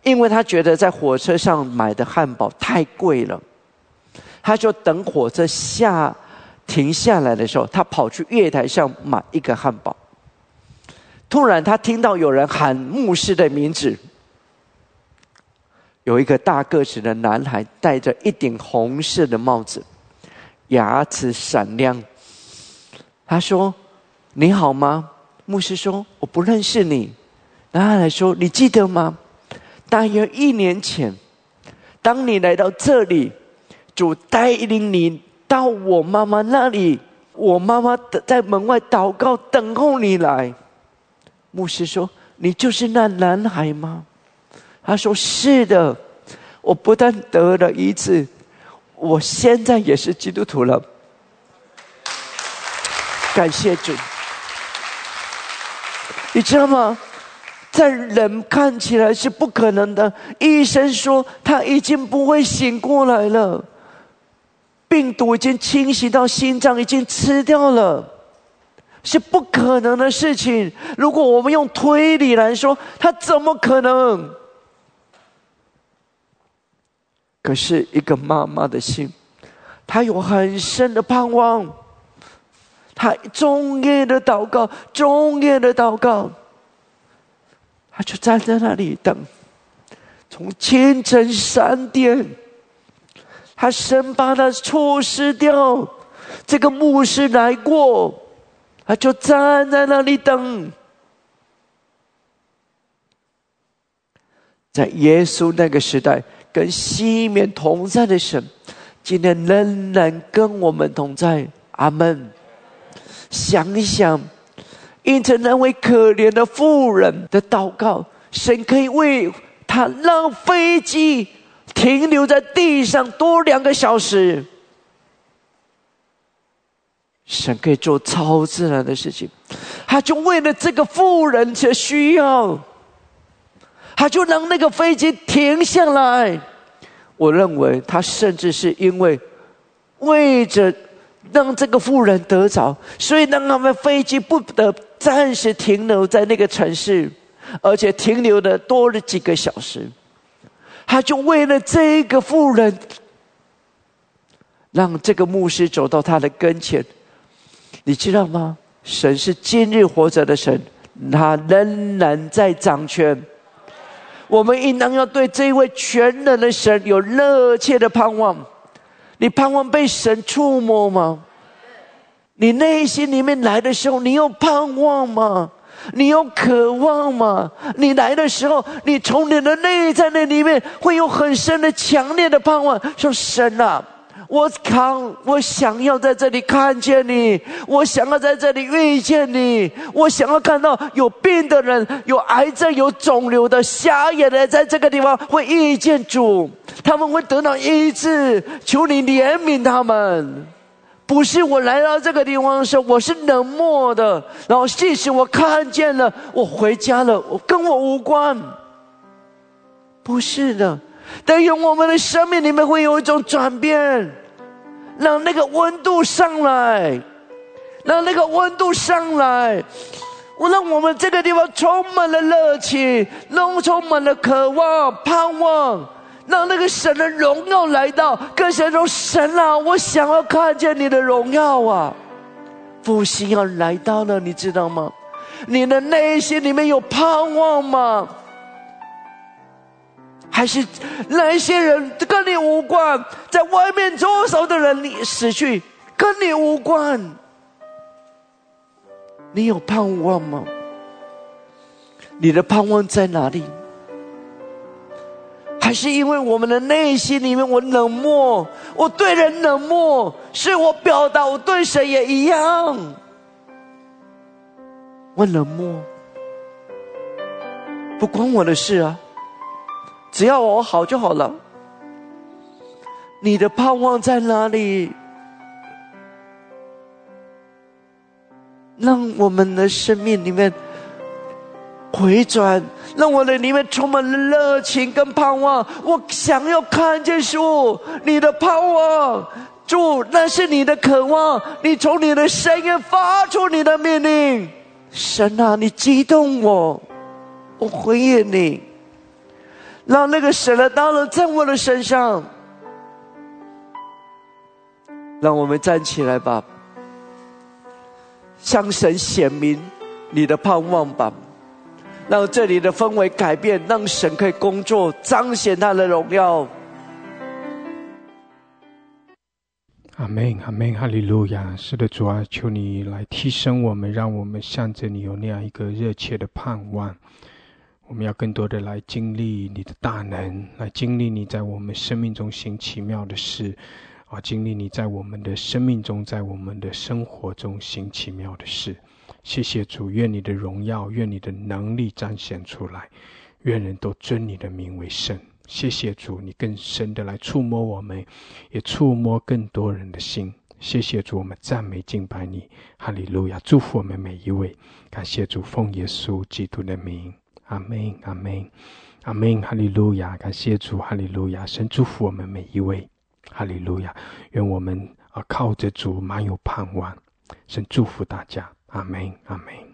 因为他觉得在火车上买的汉堡太贵了。他就等火车下停下来的时候，他跑去月台上买一个汉堡。突然，他听到有人喊牧师的名字。有一个大个子的男孩，戴着一顶红色的帽子，牙齿闪亮。他说：“你好吗？”牧师说：“我不认识你。”男孩来说：“你记得吗？大约一年前，当你来到这里，主带领你到我妈妈那里，我妈妈在门外祷告，等候你来。”牧师说：“你就是那男孩吗？”他说：“是的，我不但得了一次，我现在也是基督徒了。”感谢主！你知道吗？在人看起来是不可能的。医生说他已经不会醒过来了，病毒已经侵袭到心脏，已经吃掉了。是不可能的事情。如果我们用推理来说，他怎么可能？可是一个妈妈的心，她有很深的盼望。她终夜的祷告，终夜的祷告，他就站在那里等，从清晨三点，他生怕他错失掉这个牧师来过。他就站在那里等，在耶稣那个时代，跟西面同在的神，今天仍然跟我们同在。阿门。想一想，因此那位可怜的妇人的祷告，神可以为他让飞机停留在地上多两个小时。神可以做超自然的事情，他就为了这个富人的需要，他就让那个飞机停下来。我认为他甚至是因为为着让这个妇人得着，所以让他们飞机不得暂时停留在那个城市，而且停留的多了几个小时。他就为了这个妇人，让这个牧师走到他的跟前。你知道吗？神是今日活着的神，他仍然在掌权。我们应当要对这位全能的神有热切的盼望。你盼望被神触摸吗？你内心里面来的时候，你有盼望吗？你有渴望吗？你来的时候，你从你的内在那里面会有很深的、强烈的盼望，说：“神啊！”我扛，我想要在这里看见你，我想要在这里遇见你，我想要看到有病的人、有癌症、有肿瘤的、瞎眼的，在这个地方会遇见主，他们会得到医治。求你怜悯他们。不是我来到这个地方的时候，我是冷漠的，然后即使我看见了，我回家了，我跟我无关。不是的，但愿我们的生命里面会有一种转变。让那个温度上来，让那个温度上来，我让我们这个地方充满了热情，让充满了渴望、盼望，让那个神的荣耀来到。跟神说：“神啊，我想要看见你的荣耀啊！”复兴要来到了，你知道吗？你的内心里面有盼望吗？还是那些人跟你无关，在外面做手的人，你死去跟你无关。你有盼望吗？你的盼望在哪里？还是因为我们的内心里面我冷漠，我对人冷漠，是我表达我对谁也一样，我冷漠，不关我的事啊。只要我好就好了。你的盼望在哪里？让我们的生命里面回转，让我的里面充满了热情跟盼望。我想要看见主，你的盼望，主那是你的渴望。你从你的声音发出你的命令，神啊，你激动我，我回应你。让那个神的大能在我的身上，让我们站起来吧，向神显明你的盼望吧，让这里的氛围改变，让神可以工作，彰显他的荣耀。阿门，阿门，哈利路亚！是的，主啊，求你来提升我们，让我们向着你有那样一个热切的盼望。我们要更多的来经历你的大能，来经历你在我们生命中行奇妙的事，啊，经历你在我们的生命中，在我们的生活中行奇妙的事。谢谢主，愿你的荣耀，愿你的能力彰显出来，愿人都尊你的名为圣。谢谢主，你更深的来触摸我们，也触摸更多人的心。谢谢主，我们赞美敬拜你，哈利路亚！祝福我们每一位，感谢主，奉耶稣基督的名。阿门，阿门，阿门，哈利路亚！感谢主，哈利路亚！神祝福我们每一位，哈利路亚！愿我们啊靠着主满有盼望。神祝福大家，阿门，阿门。